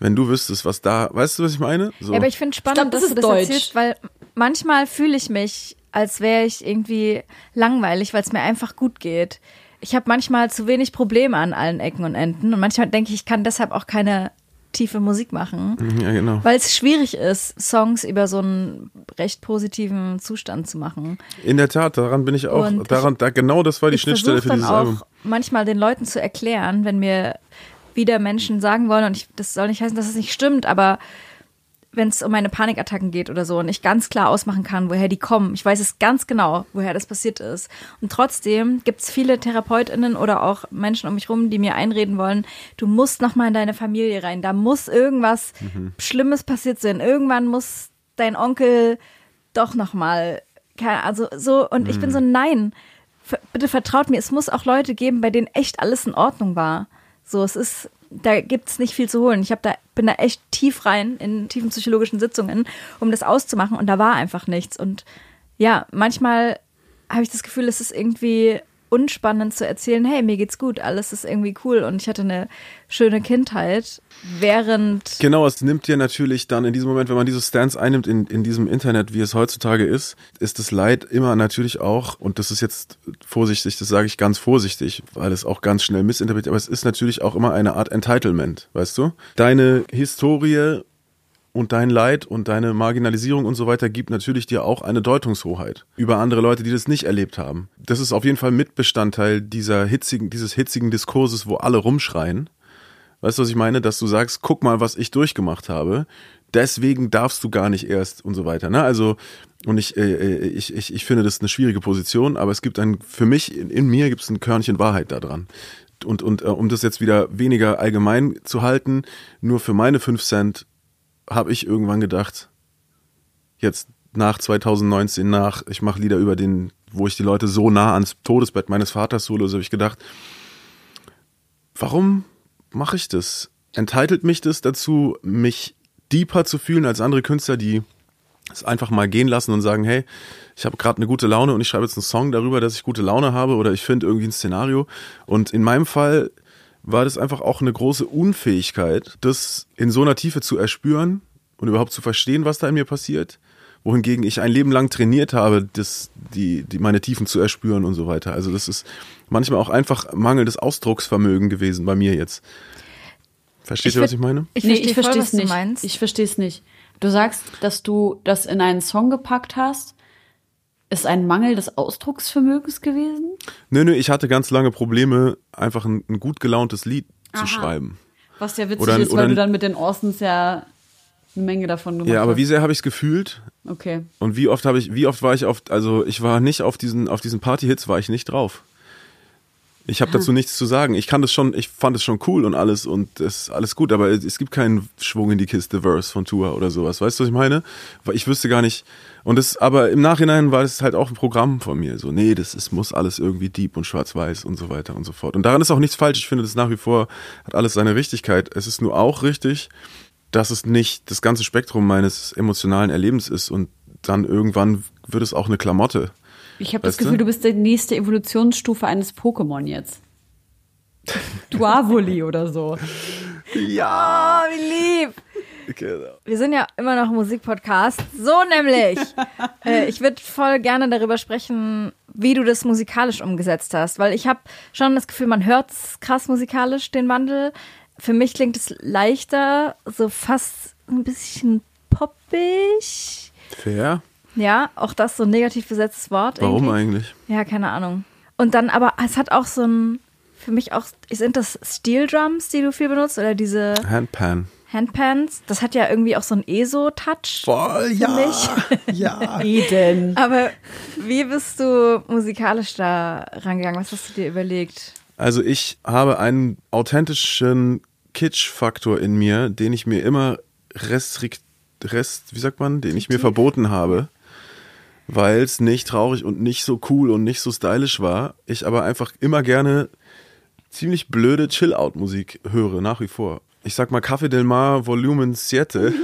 wenn du wüsstest, was da, weißt du, was ich meine? So. Ja, aber ich finde spannend, Ich glaub, das dass du ist das deutsch. erzählst, weil manchmal fühle ich mich, als wäre ich irgendwie langweilig, weil es mir einfach gut geht. Ich habe manchmal zu wenig Probleme an allen Ecken und Enden und manchmal denke ich, ich kann deshalb auch keine tiefe Musik machen, ja, genau. weil es schwierig ist, Songs über so einen recht positiven Zustand zu machen. In der Tat, daran bin ich auch, Und ich- daran, da, genau das war die ich Schnittstelle für dann dieses auch Album. manchmal den Leuten zu erklären, wenn mir wieder Menschen sagen wollen, und ich, das soll nicht heißen, dass es nicht stimmt, aber wenn es um meine Panikattacken geht oder so und ich ganz klar ausmachen kann, woher die kommen. Ich weiß es ganz genau, woher das passiert ist. Und trotzdem gibt es viele TherapeutInnen oder auch Menschen um mich rum, die mir einreden wollen, du musst noch mal in deine Familie rein. Da muss irgendwas Schlimmes passiert sein. Irgendwann muss dein Onkel doch noch mal, keine- also so, und ich bin so, nein, ver- bitte vertraut mir, es muss auch Leute geben, bei denen echt alles in Ordnung war. So, es ist, da gibt's nicht viel zu holen. Ich hab da, bin da echt tief rein in tiefen psychologischen Sitzungen, um das auszumachen und da war einfach nichts. Und ja, manchmal habe ich das Gefühl, es ist irgendwie unspannend zu erzählen, hey, mir geht's gut, alles ist irgendwie cool und ich hatte eine schöne Kindheit, während. Genau, es nimmt dir natürlich dann in diesem Moment, wenn man diese Stance einnimmt in, in diesem Internet, wie es heutzutage ist, ist das Leid immer natürlich auch, und das ist jetzt vorsichtig, das sage ich ganz vorsichtig, weil es auch ganz schnell missinterpretiert, aber es ist natürlich auch immer eine Art Entitlement, weißt du? Deine Historie und dein Leid und deine Marginalisierung und so weiter gibt natürlich dir auch eine Deutungshoheit über andere Leute, die das nicht erlebt haben. Das ist auf jeden Fall Mitbestandteil dieser hitzigen, dieses hitzigen Diskurses, wo alle rumschreien. Weißt du, was ich meine? Dass du sagst, guck mal, was ich durchgemacht habe. Deswegen darfst du gar nicht erst und so weiter. Ne? Also, und ich, äh, ich, ich, ich finde das eine schwierige Position, aber es gibt ein, für mich, in, in mir gibt es ein Körnchen Wahrheit da dran. Und, und äh, um das jetzt wieder weniger allgemein zu halten, nur für meine fünf Cent habe ich irgendwann gedacht, jetzt nach 2019, nach, ich mache Lieder über den, wo ich die Leute so nah ans Todesbett meines Vaters solo, so habe ich gedacht, warum mache ich das? Entitelt mich das dazu, mich deeper zu fühlen als andere Künstler, die es einfach mal gehen lassen und sagen, hey, ich habe gerade eine gute Laune und ich schreibe jetzt einen Song darüber, dass ich gute Laune habe oder ich finde irgendwie ein Szenario. Und in meinem Fall war das einfach auch eine große Unfähigkeit, das in so einer Tiefe zu erspüren und überhaupt zu verstehen, was da in mir passiert. Wohingegen ich ein Leben lang trainiert habe, das, die, die, meine Tiefen zu erspüren und so weiter. Also das ist manchmal auch einfach mangelndes Ausdrucksvermögen gewesen bei mir jetzt. Versteht ihr, was ich meine? Ich nee, ich verstehe es nicht. Meinst. Ich verstehe es nicht. Du sagst, dass du das in einen Song gepackt hast. Ist ein Mangel des Ausdrucksvermögens gewesen? Nö, nö, ich hatte ganz lange Probleme, einfach ein, ein gut gelauntes Lied Aha. zu schreiben. Was ja witzig oder, ist, weil du dann mit den Orsons ja eine Menge davon gemacht Ja, aber hast. wie sehr habe ich es gefühlt? Okay. Und wie oft habe ich, wie oft war ich auf, also ich war nicht auf diesen, auf diesen Party-Hits war ich nicht drauf. Ich habe dazu nichts zu sagen. Ich kann das schon, ich fand es schon cool und alles und es ist alles gut, aber es gibt keinen Schwung in die Kiste Verse von Tour oder sowas. Weißt du, was ich meine? Weil ich wüsste gar nicht. Und das, aber im Nachhinein war das halt auch ein Programm von mir. So, nee, das ist, muss alles irgendwie deep und schwarz-weiß und so weiter und so fort. Und daran ist auch nichts falsch. Ich finde, das nach wie vor hat alles seine Richtigkeit. Es ist nur auch richtig, dass es nicht das ganze Spektrum meines emotionalen Erlebens ist und dann irgendwann wird es auch eine Klamotte. Ich habe das Gefühl, du? du bist die nächste Evolutionsstufe eines Pokémon jetzt. Duavoli oder so. Ja, oh, wie lieb. Genau. Wir sind ja immer noch Musikpodcast. So nämlich. äh, ich würde voll gerne darüber sprechen, wie du das musikalisch umgesetzt hast, weil ich habe schon das Gefühl, man hört krass musikalisch den Wandel. Für mich klingt es leichter, so fast ein bisschen poppig. Fair. Ja, auch das so ein negativ besetztes Wort. Warum irgendwie. eigentlich? Ja, keine Ahnung. Und dann aber, es hat auch so ein, für mich auch, sind das Steel Drums, die du viel benutzt oder diese Handpan? Handpans, das hat ja irgendwie auch so einen ESO-Touch. Voll, ja. Ja. Eden. Aber wie bist du musikalisch da rangegangen? Was hast du dir überlegt? Also ich habe einen authentischen Kitsch-Faktor in mir, den ich mir immer restrikt, rest, wie sagt man, den ich mir verboten habe weil es nicht traurig und nicht so cool und nicht so stylisch war. Ich aber einfach immer gerne ziemlich blöde Chill-Out-Musik höre, nach wie vor. Ich sag mal Café del Mar Volumen 7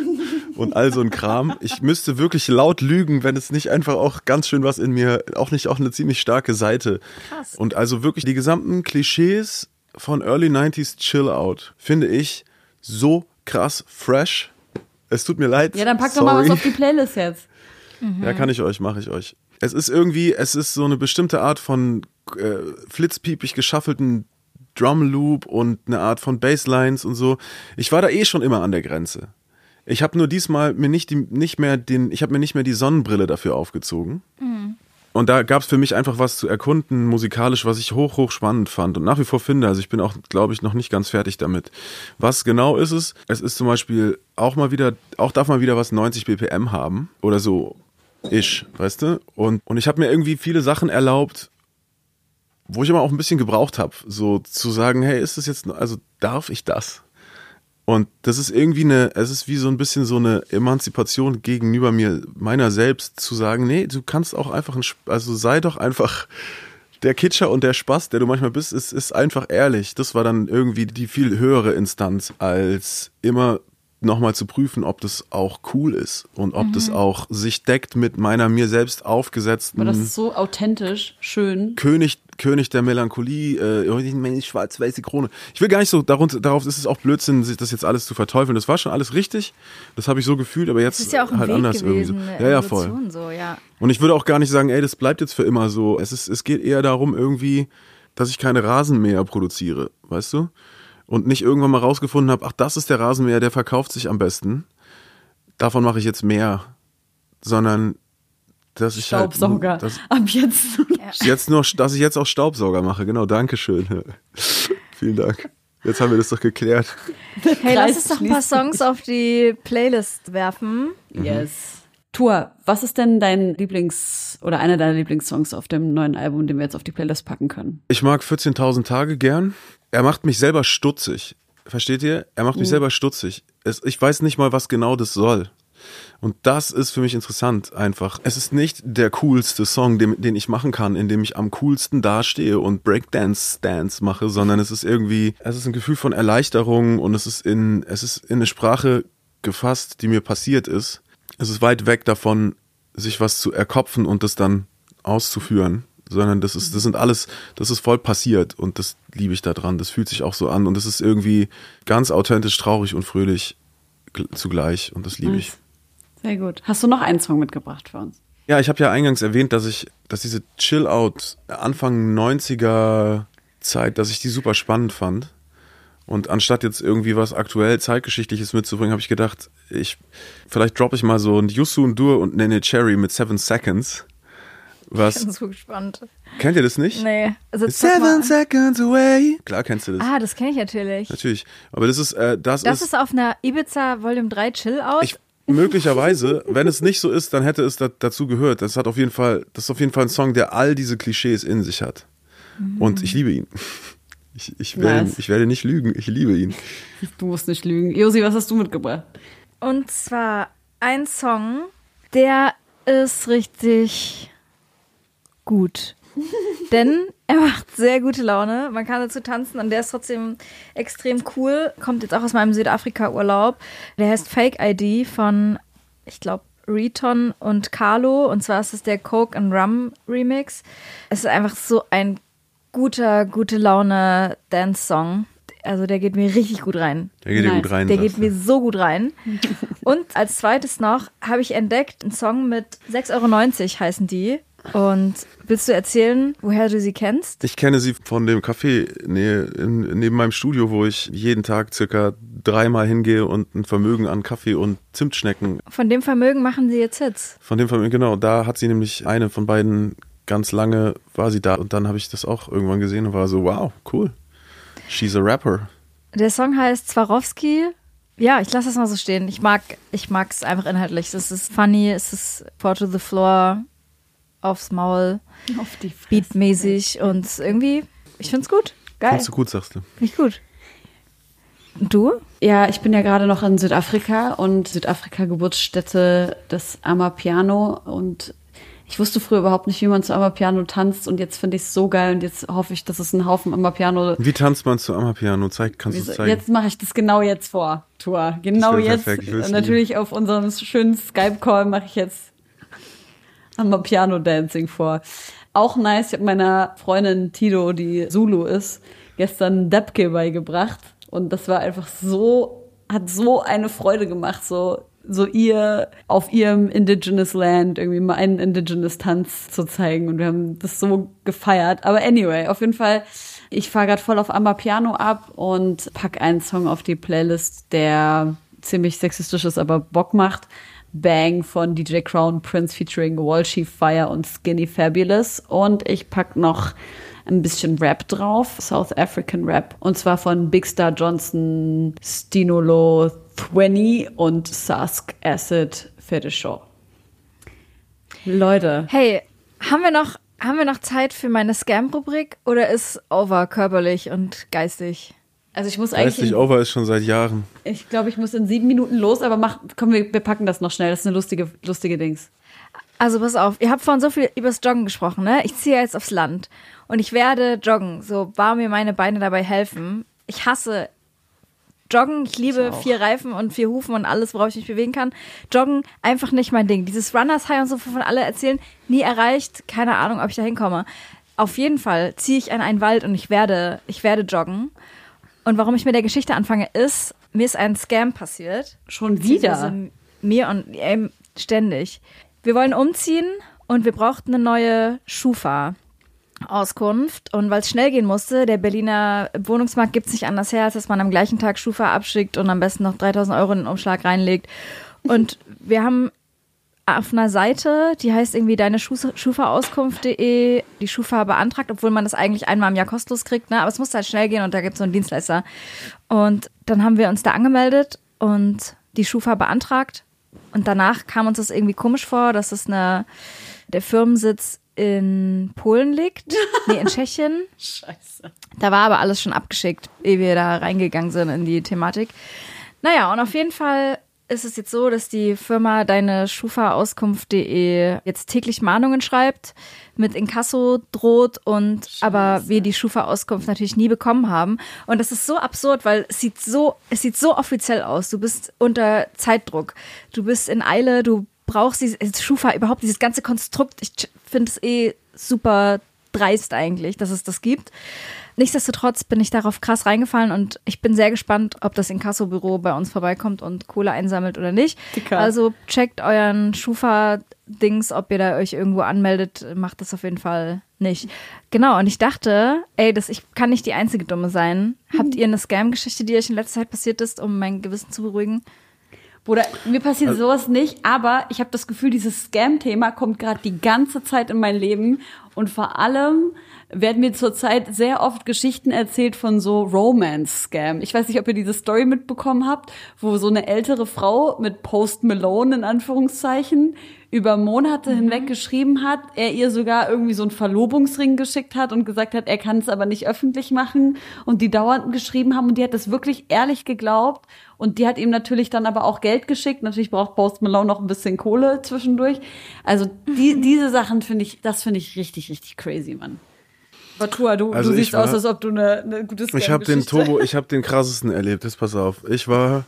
und all so ein Kram. Ich müsste wirklich laut lügen, wenn es nicht einfach auch ganz schön was in mir, auch nicht auch eine ziemlich starke Seite. Krass. Und also wirklich die gesamten Klischees von Early 90s Chill-Out finde ich so krass fresh. Es tut mir leid. Ja, dann pack doch mal was auf die Playlist jetzt. Mhm. Ja, kann ich euch, mache ich euch. Es ist irgendwie, es ist so eine bestimmte Art von äh, flitzpiepig geschaffelten Drum Loop und eine Art von Basslines und so. Ich war da eh schon immer an der Grenze. Ich habe nur diesmal mir nicht, die, nicht mehr den, ich habe mir nicht mehr die Sonnenbrille dafür aufgezogen. Mhm. Und da gab es für mich einfach was zu erkunden, musikalisch, was ich hoch, hoch spannend fand und nach wie vor finde. Also ich bin auch, glaube ich, noch nicht ganz fertig damit. Was genau ist es? Es ist zum Beispiel auch mal wieder, auch darf man wieder was 90 BPM haben oder so ich, weißt du? Und, und ich habe mir irgendwie viele Sachen erlaubt, wo ich immer auch ein bisschen gebraucht habe, so zu sagen, hey, ist das jetzt, also darf ich das? Und das ist irgendwie eine, es ist wie so ein bisschen so eine Emanzipation gegenüber mir, meiner selbst, zu sagen, nee, du kannst auch einfach, ein, also sei doch einfach der Kitscher und der Spaß, der du manchmal bist, ist, ist einfach ehrlich. Das war dann irgendwie die viel höhere Instanz, als immer nochmal zu prüfen, ob das auch cool ist und ob mhm. das auch sich deckt mit meiner mir selbst aufgesetzten. Aber das ist so authentisch, schön. König, König der Melancholie, äh, meine schwarz-weiße Krone. Ich will gar nicht so, darunter, darauf ist es auch Blödsinn, sich das jetzt alles zu verteufeln. Das war schon alles richtig. Das habe ich so gefühlt, aber jetzt Das ist ja auch halt Weg anders gewesen, irgendwie. So. eine Ja, ja, voll. So, ja. Und ich würde auch gar nicht sagen, ey, das bleibt jetzt für immer so. Es, ist, es geht eher darum, irgendwie, dass ich keine Rasenmäher produziere, weißt du? Und nicht irgendwann mal rausgefunden habe, ach, das ist der Rasenmäher, der verkauft sich am besten. Davon mache ich jetzt mehr. Sondern, dass ich Staubsauger. halt. Dass, Ab jetzt. jetzt nur, dass ich jetzt auch Staubsauger mache, genau, Dankeschön. Vielen Dank. Jetzt haben wir das doch geklärt. Hey, lass uns doch ein paar Songs auf die Playlist werfen. Yes. Tour, was ist denn dein Lieblings- oder einer deiner Lieblingssongs auf dem neuen Album, den wir jetzt auf die Playlist packen können? Ich mag 14.000 Tage gern. Er macht mich selber stutzig. Versteht ihr? Er macht mich selber stutzig. Es, ich weiß nicht mal, was genau das soll. Und das ist für mich interessant einfach. Es ist nicht der coolste Song, den, den ich machen kann, in dem ich am coolsten dastehe und Breakdance-Dance mache, sondern es ist irgendwie, es ist ein Gefühl von Erleichterung und es ist in, es ist in eine Sprache gefasst, die mir passiert ist. Es ist weit weg davon, sich was zu erkopfen und das dann auszuführen, sondern das ist, das sind alles, das ist voll passiert und das liebe ich da dran. Das fühlt sich auch so an und es ist irgendwie ganz authentisch, traurig und fröhlich gl- zugleich und das liebe ich. Sehr gut. Hast du noch einen Song mitgebracht für uns? Ja, ich habe ja eingangs erwähnt, dass ich, dass diese Chill-Out Anfang 90er Zeit, dass ich die super spannend fand. Und anstatt jetzt irgendwie was aktuell zeitgeschichtliches mitzubringen, habe ich gedacht, ich vielleicht droppe ich mal so ein Yusu und Dur und Nene Cherry mit Seven Seconds. Ich Was bin so gespannt. kennt ihr das nicht? Nee. Also. Seven Seconds away. Klar kennst du das. Ah, das kenne ich natürlich. Natürlich. Aber das ist, äh, das, Das ist, ist auf einer Ibiza Volume 3 Chill Out. ich, möglicherweise, wenn es nicht so ist, dann hätte es da, dazu gehört. Das hat auf jeden Fall, das ist auf jeden Fall ein Song, der all diese Klischees in sich hat. Und ich liebe ihn. Ich, ich, werde, Nice. ich werde nicht lügen, ich liebe ihn. Du musst nicht lügen. Josi, was hast du mitgebracht? Und zwar ein Song, der ist richtig gut. Denn er macht sehr gute Laune. Man kann dazu tanzen und der ist trotzdem extrem cool. Kommt jetzt auch aus meinem Südafrika-Urlaub. Der heißt Fake ID von, ich glaube, Reton und Carlo. Und zwar ist es der Coke and Rum Remix. Es ist einfach so ein guter, gute Laune Dance-Song. Also der geht mir richtig gut rein. Der geht dir Nice. gut rein. Der geht mir so gut rein. Und als zweites noch habe ich entdeckt einen Song mit 6,90 Euro heißen die. Und willst du erzählen, woher du sie kennst? Ich kenne sie von dem Café ne, neben meinem Studio, wo ich jeden Tag circa dreimal hingehe und ein Vermögen an Kaffee und Zimtschnecken. Von dem Vermögen machen sie jetzt Hits. Von dem Vermögen, genau, da hat sie nämlich eine von beiden ganz lange war sie da und dann habe ich das auch irgendwann gesehen und war so, wow, cool. She's a rapper. Der Song heißt Swarovski. Ja, ich lasse das mal so stehen. Ich mag ich mag es einfach inhaltlich. Es ist funny, es ist Four to the Floor, aufs Maul, Auf die beatmäßig und irgendwie, ich find's gut. Geil. Findest du gut, sagst du. Finde ich gut. Und du? Ja, ich bin ja gerade noch in Südafrika und Südafrika Geburtsstätte des Amapiano und ich wusste früher überhaupt nicht, wie man zu Amapiano tanzt und jetzt finde ich es so geil und jetzt hoffe ich, dass es ein Haufen Amapiano. Wie tanzt man zu Amapiano? Zeig, kannst du zeigen? Jetzt mache ich das genau jetzt vor, Tour. Genau jetzt. Natürlich auf unserem schönen Skype-Call mache ich jetzt Amapiano-Dancing vor. Auch nice, ich habe meiner Freundin Tito, die Zulu ist, gestern Debke beigebracht und das war einfach so, hat so eine Freude gemacht, so so ihr auf ihrem Indigenous Land irgendwie mal einen Indigenous Tanz zu zeigen und wir haben das so gefeiert. Aber anyway, auf jeden Fall, ich fahre gerade voll auf Amapiano ab und pack einen Song auf die Playlist, der ziemlich sexistisch ist, aber Bock macht. Bang von DJ Crown Prince featuring Walshy Fire und Skinny Fabulous. Und ich pack noch ein bisschen Rap drauf, South African Rap. Und zwar von Big Star Johnson, Stinolo, Thwenny und Sask Acid Fetishaw. Leute, Hey, haben wir noch, haben wir noch Zeit für meine Scam-Rubrik oder ist over körperlich und geistig? Also ich muss eigentlich, Geistig in, over ist schon seit Jahren. ich glaube, ich muss in sieben Minuten los, aber mach, komm, wir, wir packen das noch schnell. Das ist eine lustige, lustige Dings. Also pass auf, ihr habt vorhin so viel übers Joggen gesprochen, ne? Ich ziehe jetzt aufs Land und ich werde joggen, so wahr mir meine Beine dabei helfen. Ich hasse Joggen, ich liebe Ich vier Reifen und vier Hufen und alles, worauf ich mich bewegen kann. Joggen, einfach nicht mein Ding. Dieses Runners High und so, wovon alle erzählen, nie erreicht. Keine Ahnung, ob ich da hinkomme. auf jeden Fall ziehe ich in einen Wald und ich werde, ich werde joggen. Und warum ich mit der Geschichte anfange, ist, mir ist ein Scam passiert. Schon wieder? Mir und ähm, ständig. Wir wollen umziehen und wir brauchten eine neue Schufa. Auskunft und weil es schnell gehen musste, der Berliner Wohnungsmarkt gibt es nicht anders her, als dass man am gleichen Tag Schufa abschickt und am besten noch 3000 Euro in den Umschlag reinlegt. Und wir haben auf einer Seite, die heißt irgendwie deine Schufa-Auskunft.de, die Schufa beantragt, obwohl man das eigentlich einmal im Jahr kostenlos kriegt, ne? aber es musste halt schnell gehen und da gibt es so einen Dienstleister. Und dann haben wir uns da angemeldet und die Schufa beantragt und danach kam uns das irgendwie komisch vor, dass es eine, der Firmensitz in Polen liegt. Nee, in Tschechien. Scheiße. Da war aber alles schon abgeschickt, ehe wir da reingegangen sind in die Thematik. Naja, und auf jeden Fall ist es jetzt so, dass die Firma deine Schufa-Auskunft.de jetzt täglich Mahnungen schreibt, mit Inkasso droht und Scheiße. aber wir die Schufa-Auskunft natürlich nie bekommen haben. Und das ist so absurd, weil es sieht so, es sieht so offiziell aus. Du bist unter Zeitdruck. Du bist in Eile, du brauchst dieses Schufa, überhaupt dieses ganze Konstrukt. Ich finde es eh super dreist eigentlich, dass es das gibt. Nichtsdestotrotz bin ich darauf krass reingefallen und ich bin sehr gespannt, ob das Inkassobüro bei uns vorbeikommt und Kohle einsammelt oder nicht. Dicker. Also checkt euren Schufa-Dings, ob ihr da euch irgendwo anmeldet, macht das auf jeden Fall nicht. Genau, und ich dachte, ey, das, ich kann nicht die einzige Dumme sein. Mhm. Habt ihr eine Scam-Geschichte, die euch in letzter Zeit passiert ist, um mein Gewissen zu beruhigen? Bruder, mir passiert also, sowas nicht, aber ich habe das Gefühl, dieses Scam-Thema kommt gerade die ganze Zeit in mein Leben und vor allem werden mir zurzeit sehr oft Geschichten erzählt von so Romance-Scam. Ich weiß nicht, ob ihr diese Story mitbekommen habt, wo so eine ältere Frau mit Post Malone in Anführungszeichen über Monate mhm. hinweg geschrieben hat, er ihr sogar irgendwie so einen Verlobungsring geschickt hat und gesagt hat, er kann es aber nicht öffentlich machen und die dauernd geschrieben haben und die hat das wirklich ehrlich geglaubt und die hat ihm natürlich dann aber auch Geld geschickt. Natürlich braucht Post Malone noch ein bisschen Kohle zwischendurch. Also die, mhm. diese Sachen finde ich, das finde ich richtig, richtig crazy, Mann. Batua, du, also du siehst war, aus, als ob du eine, eine gute Ich habe den Turbo, ich habe den krassesten erlebt. Jetzt pass auf. Ich war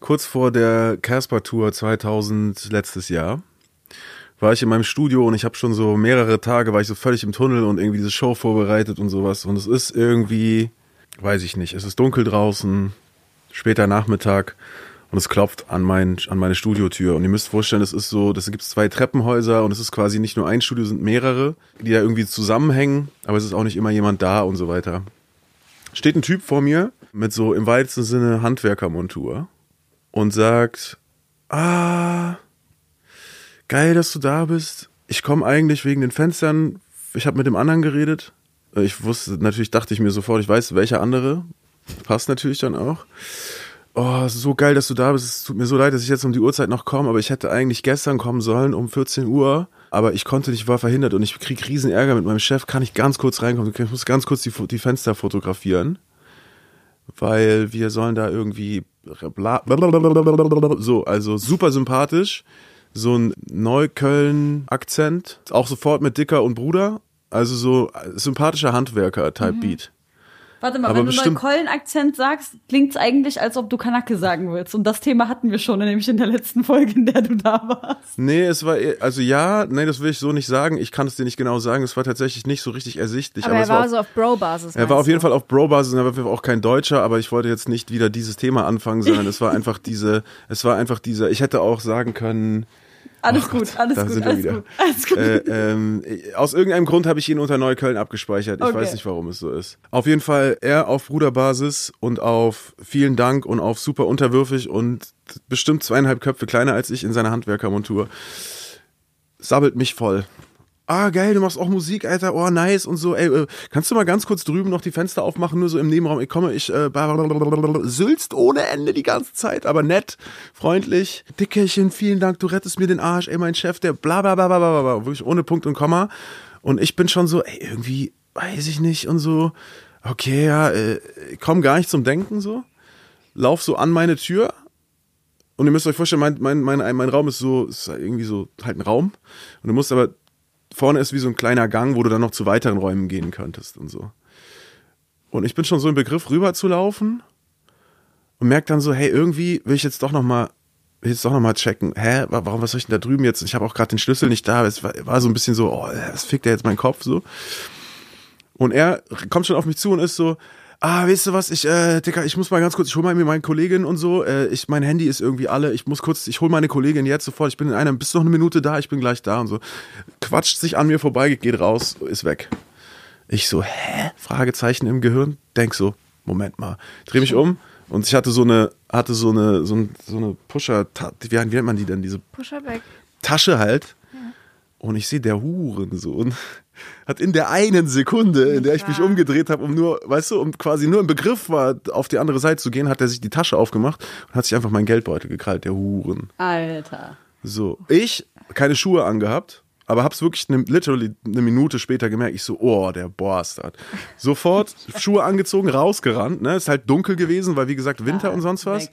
kurz vor der Casper Tour 2000 letztes Jahr war ich in meinem Studio und ich habe schon so mehrere Tage war ich so völlig im Tunnel und irgendwie diese Show vorbereitet und sowas und es ist irgendwie weiß ich nicht, es ist dunkel draußen, später Nachmittag und es klopft an, mein, an meine Studiotür. Und ihr müsst vorstellen, es ist so, das gibt zwei Treppenhäuser und es ist quasi nicht nur ein Studio, sind mehrere, die da irgendwie zusammenhängen, aber es ist auch nicht immer jemand da und so weiter. Steht ein Typ vor mir mit so im weitesten Sinne Handwerkermontur und sagt, ah, geil, dass du da bist. Ich komme eigentlich wegen den Fenstern. Ich habe mit dem anderen geredet. Ich wusste, natürlich dachte ich mir sofort, ich weiß, welcher andere. Passt natürlich dann auch oh, so geil, dass du da bist. Es tut mir so leid, dass ich jetzt um die Uhrzeit noch komme, aber ich hätte eigentlich gestern kommen sollen um 14 Uhr. Aber ich konnte nicht, war verhindert und ich krieg riesen Ärger mit meinem Chef. Kann ich ganz kurz reinkommen? Ich muss ganz kurz die, die Fenster fotografieren. Weil wir sollen da irgendwie so, also super sympathisch. So ein Neukölln-Akzent. Auch sofort mit Dicker und Bruder. Also so sympathischer Handwerker-Type-Beat. Warte mal, aber wenn du Neukölln-Akzent sagst, klingt es eigentlich, als ob du Kanake sagen willst. Und das Thema hatten wir schon, nämlich in der letzten Folge, in der du da warst. Nee, es war, also ja, nee, das will ich so nicht sagen. Ich kann es dir nicht genau sagen. Es war tatsächlich nicht so richtig ersichtlich. Aber, aber er war, war auf, so auf Bro-Basis. Er war auf jeden Fall auf Bro-Basis und er war auch kein Deutscher, aber ich wollte jetzt nicht wieder dieses Thema anfangen, sondern es war einfach diese, es war einfach dieser, ich hätte auch sagen können, alles oh gut, alles gut, alles gut, alles gut. Äh, ähm, aus irgendeinem Grund habe ich ihn unter Neukölln abgespeichert. Ich okay. weiß nicht, warum es so ist. Auf jeden Fall er auf Bruderbasis und auf vielen Dank und auf super unterwürfig und bestimmt zweieinhalb Köpfe kleiner als ich in seiner Handwerkermontur. Sabbelt mich voll ah geil, du machst auch Musik, Alter, oh nice und so, ey, äh, kannst du mal ganz kurz drüben noch die Fenster aufmachen, nur so im Nebenraum, ich komme, ich äh, sülzt ohne Ende die ganze Zeit, aber nett, freundlich, Dickerchen, vielen Dank, du rettest mir den Arsch, ey, mein Chef, der bla bla bla bla bla, bla wirklich ohne Punkt und Komma. Und ich bin schon so, ey, irgendwie, weiß ich nicht und so, okay, ja, äh, komm gar nicht zum Denken so, lauf so an meine Tür. Und ihr müsst euch vorstellen, mein, mein, mein, mein Raum ist so, ist irgendwie so halt ein Raum. Und du musst aber vorne ist wie so ein kleiner Gang, wo du dann noch zu weiteren Räumen gehen könntest und so. Und ich bin schon so im Begriff rüber zu laufen und merke dann so, hey, irgendwie will ich jetzt doch noch mal jetzt doch noch mal checken. Hä, warum was soll ich denn da drüben jetzt? Ich habe auch gerade den Schlüssel nicht da. Es war, war, so ein bisschen so, oh, das fickt ja jetzt mein Kopf so. Und er kommt schon auf mich zu und ist so, ah, weißt du was, ich, äh, Dicker, ich muss mal ganz kurz, ich hol mal mir meine Kollegin und so, äh, ich, mein Handy ist irgendwie alle, ich muss kurz, ich hol meine Kollegin jetzt sofort, ich bin in einer, bist noch eine Minute da, ich bin gleich da und so. Quatscht sich an mir vorbei, geht raus, ist weg. Ich so, hä? Fragezeichen im Gehirn, denk so, Moment mal, dreh mich um und ich hatte so eine, hatte so eine, so, ein, so eine Pusher, wie, wie nennt man die denn, diese Pusherback. Tasche halt. Und ich sehe, der Hurensohn hat in der einen Sekunde, in der ich mich umgedreht habe, um nur, weißt du, um quasi nur im Begriff war, auf die andere Seite zu gehen, hat er sich die Tasche aufgemacht und hat sich einfach meinen Geldbeutel gekrallt, der Huren. Alter. So, ich, keine Schuhe angehabt, aber hab's wirklich ne, literally eine Minute später gemerkt. Ich so, oh, der Bastard. Sofort Schuhe angezogen, rausgerannt, ne, ist halt dunkel gewesen, weil wie gesagt Winter und sonst was. weg.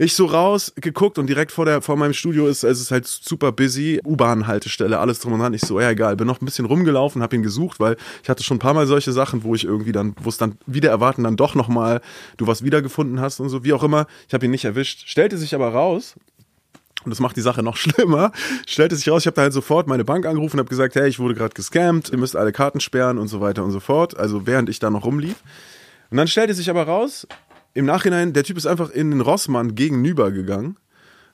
Ich so raus, geguckt und direkt vor, der, vor meinem Studio ist es ist halt super busy, U-Bahn-Haltestelle, alles drum und dran. Ich so, ja egal, bin noch ein bisschen rumgelaufen, hab ihn gesucht, weil ich hatte schon ein paar Mal solche Sachen, wo ich irgendwie dann, wo es dann wieder erwarten, dann doch nochmal du was wiedergefunden hast und so, wie auch immer. Ich habe ihn nicht erwischt. Stellte sich aber raus, und das macht die Sache noch schlimmer. Stellte sich raus, ich habe da halt sofort meine Bank angerufen und habe gesagt, hey, ich wurde gerade gescammt, ihr müsst alle Karten sperren und so weiter und so fort. Also während ich da noch rumlief. Und dann stellte sich aber raus, im Nachhinein, der Typ ist einfach in den Rossmann gegenüber gegangen,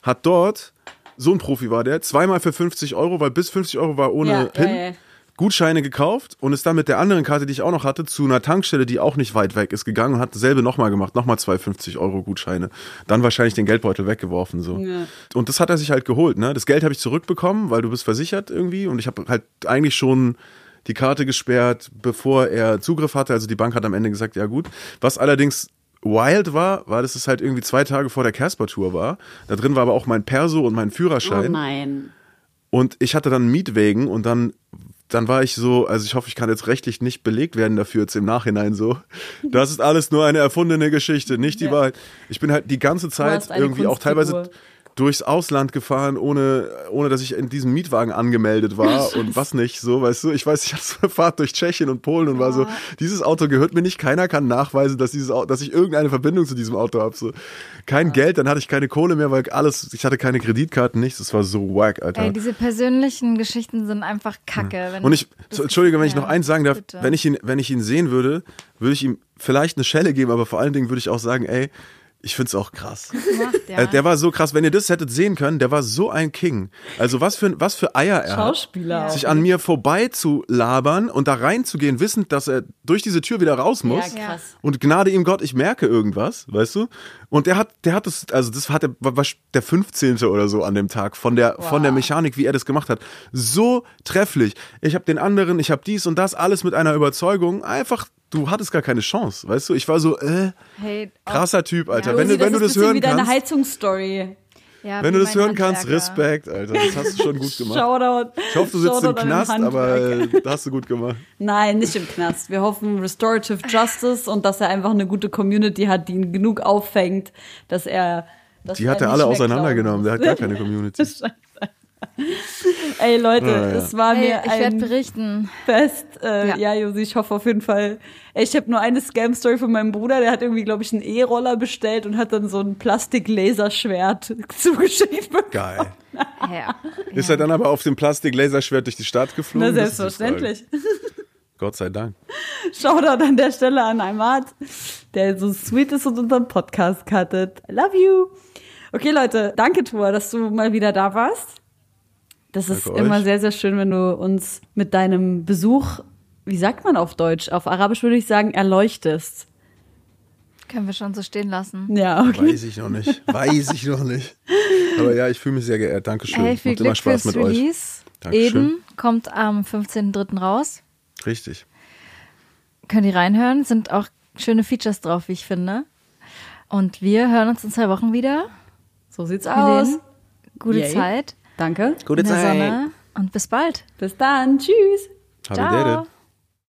hat dort, so ein Profi war der, zweimal für 50 Euro, weil bis 50 Euro war ohne Ja, PIN, ja, ja. Gutscheine gekauft und ist dann mit der anderen Karte, die ich auch noch hatte, zu einer Tankstelle, die auch nicht weit weg ist, gegangen und hat dasselbe nochmal gemacht, nochmal zwei 50 Euro Gutscheine. Dann wahrscheinlich den Geldbeutel weggeworfen, so. Ja. Und das hat er sich halt geholt, ne? Das Geld habe ich zurückbekommen, weil du bist versichert irgendwie und ich habe halt eigentlich schon die Karte gesperrt, bevor er Zugriff hatte. Also die Bank hat am Ende gesagt, ja gut. Was allerdings wild war, war, dass es halt irgendwie zwei Tage vor der Casper-Tour war. Da drin war aber auch mein Perso und mein Oh Führerschein. nein. Und ich hatte dann Mietwegen und dann, dann war ich so, also ich hoffe, ich kann jetzt rechtlich nicht belegt werden dafür jetzt im Nachhinein so. Das ist alles nur eine erfundene Geschichte, nicht die Ja. Wahrheit. Ich bin halt die ganze Zeit irgendwie auch teilweise Kunstfigur. Durchs Ausland gefahren, ohne, ohne dass ich in diesem Mietwagen angemeldet war und was nicht, so, weißt du. Ich weiß, ich hatte so eine Fahrt durch Tschechien und Polen und war so, dieses Auto gehört mir nicht, keiner kann nachweisen, dass dieses Auto, dass ich irgendeine Verbindung zu diesem Auto habe. So. Kein Geld, dann hatte ich keine Kohle mehr, weil alles, ich hatte keine Kreditkarten, nichts, das war so wack, Alter. Ey, diese persönlichen Geschichten sind einfach kacke. Wenn Und ich, so, Entschuldige, wenn ich ja, noch eins sagen darf, bitte. wenn ich ihn, wenn ich ihn sehen würde, würde ich ihm vielleicht eine Schelle geben, aber vor allen Dingen würde ich auch sagen, ey, ich find's auch krass. macht, ja. Äh, Der war so krass, wenn ihr das hättet sehen können, der war so ein King. Also was für, was für Eier er hat. Schauspieler. auch. Sich an mir vorbei zu labern und da reinzugehen, wissend, dass er durch diese Tür wieder raus muss. Ja, krass. Und Gnade ihm Gott, ich merke irgendwas, weißt du? Und der hat, der hat das, also das hat der, war der 15. oder so an dem Tag von der, von der Mechanik, wie er das gemacht hat. So trefflich. Ich habe den anderen, ich habe dies und das, alles mit einer Überzeugung. Einfach, du hattest gar keine Chance, weißt du? Ich war so, äh, hey, auch- krasser Typ, Alter. Ja, wenn Rosi, du, wenn du ist das hören kannst, Heizungsstory. ja, wenn du das hören kannst, Handwerker. Respekt, Alter. Das hast du schon gut gemacht. Shoutout. Ich hoffe, du sitzt im Shoutout den Knast, aber äh, das hast du gut gemacht. Nein, nicht im Knast. Wir hoffen Restorative Justice und dass er einfach eine gute Community hat, die ihn genug auffängt, dass er. Dass Die hat er alle auseinandergenommen. Der hat gar keine Community. Ey Leute, Ah, ja. es war Hey, mir ich werde ein berichten. Fest. Äh, ja. Ja. Josi, ich hoffe auf jeden Fall. Ey, Ich habe nur eine Scam-Story von meinem Bruder, der hat irgendwie, glaube ich, einen E-Roller bestellt und hat dann so ein Plastik-Laserschwert zugeschickt bekommen. Geil. Ja. Ist er dann aber auf dem Plastik-Laserschwert durch die Stadt geflogen? Na, selbstverständlich. Gott sei Dank. Shoutout an der Stelle an Ahmad, der so sweet ist und unseren Podcast cuttet. I love you. Okay, Leute, danke, Tua, dass du mal wieder da warst. Das ist immer euch. sehr, sehr schön, wenn du uns mit deinem Besuch, wie sagt man auf Deutsch? Auf Arabisch würde ich sagen, erleuchtest. Können wir schon so stehen lassen. Ja, okay. Weiß ich noch nicht. Weiß ich noch nicht. Aber ja, ich fühle mich sehr geehrt. Dankeschön. Hey, viel Macht immer Glück Spaß fürs mit euch. Release. Dankeschön. Eden kommt am 15.03. raus. Richtig. Könnt ihr reinhören. Sind auch schöne Features drauf, wie ich finde. Und wir hören uns in zwei Wochen wieder. So sieht's aus. Helene, gute Yay. Zeit Danke. Gute der Sonne und bis bald. Bis dann. Tschüss. Ciao.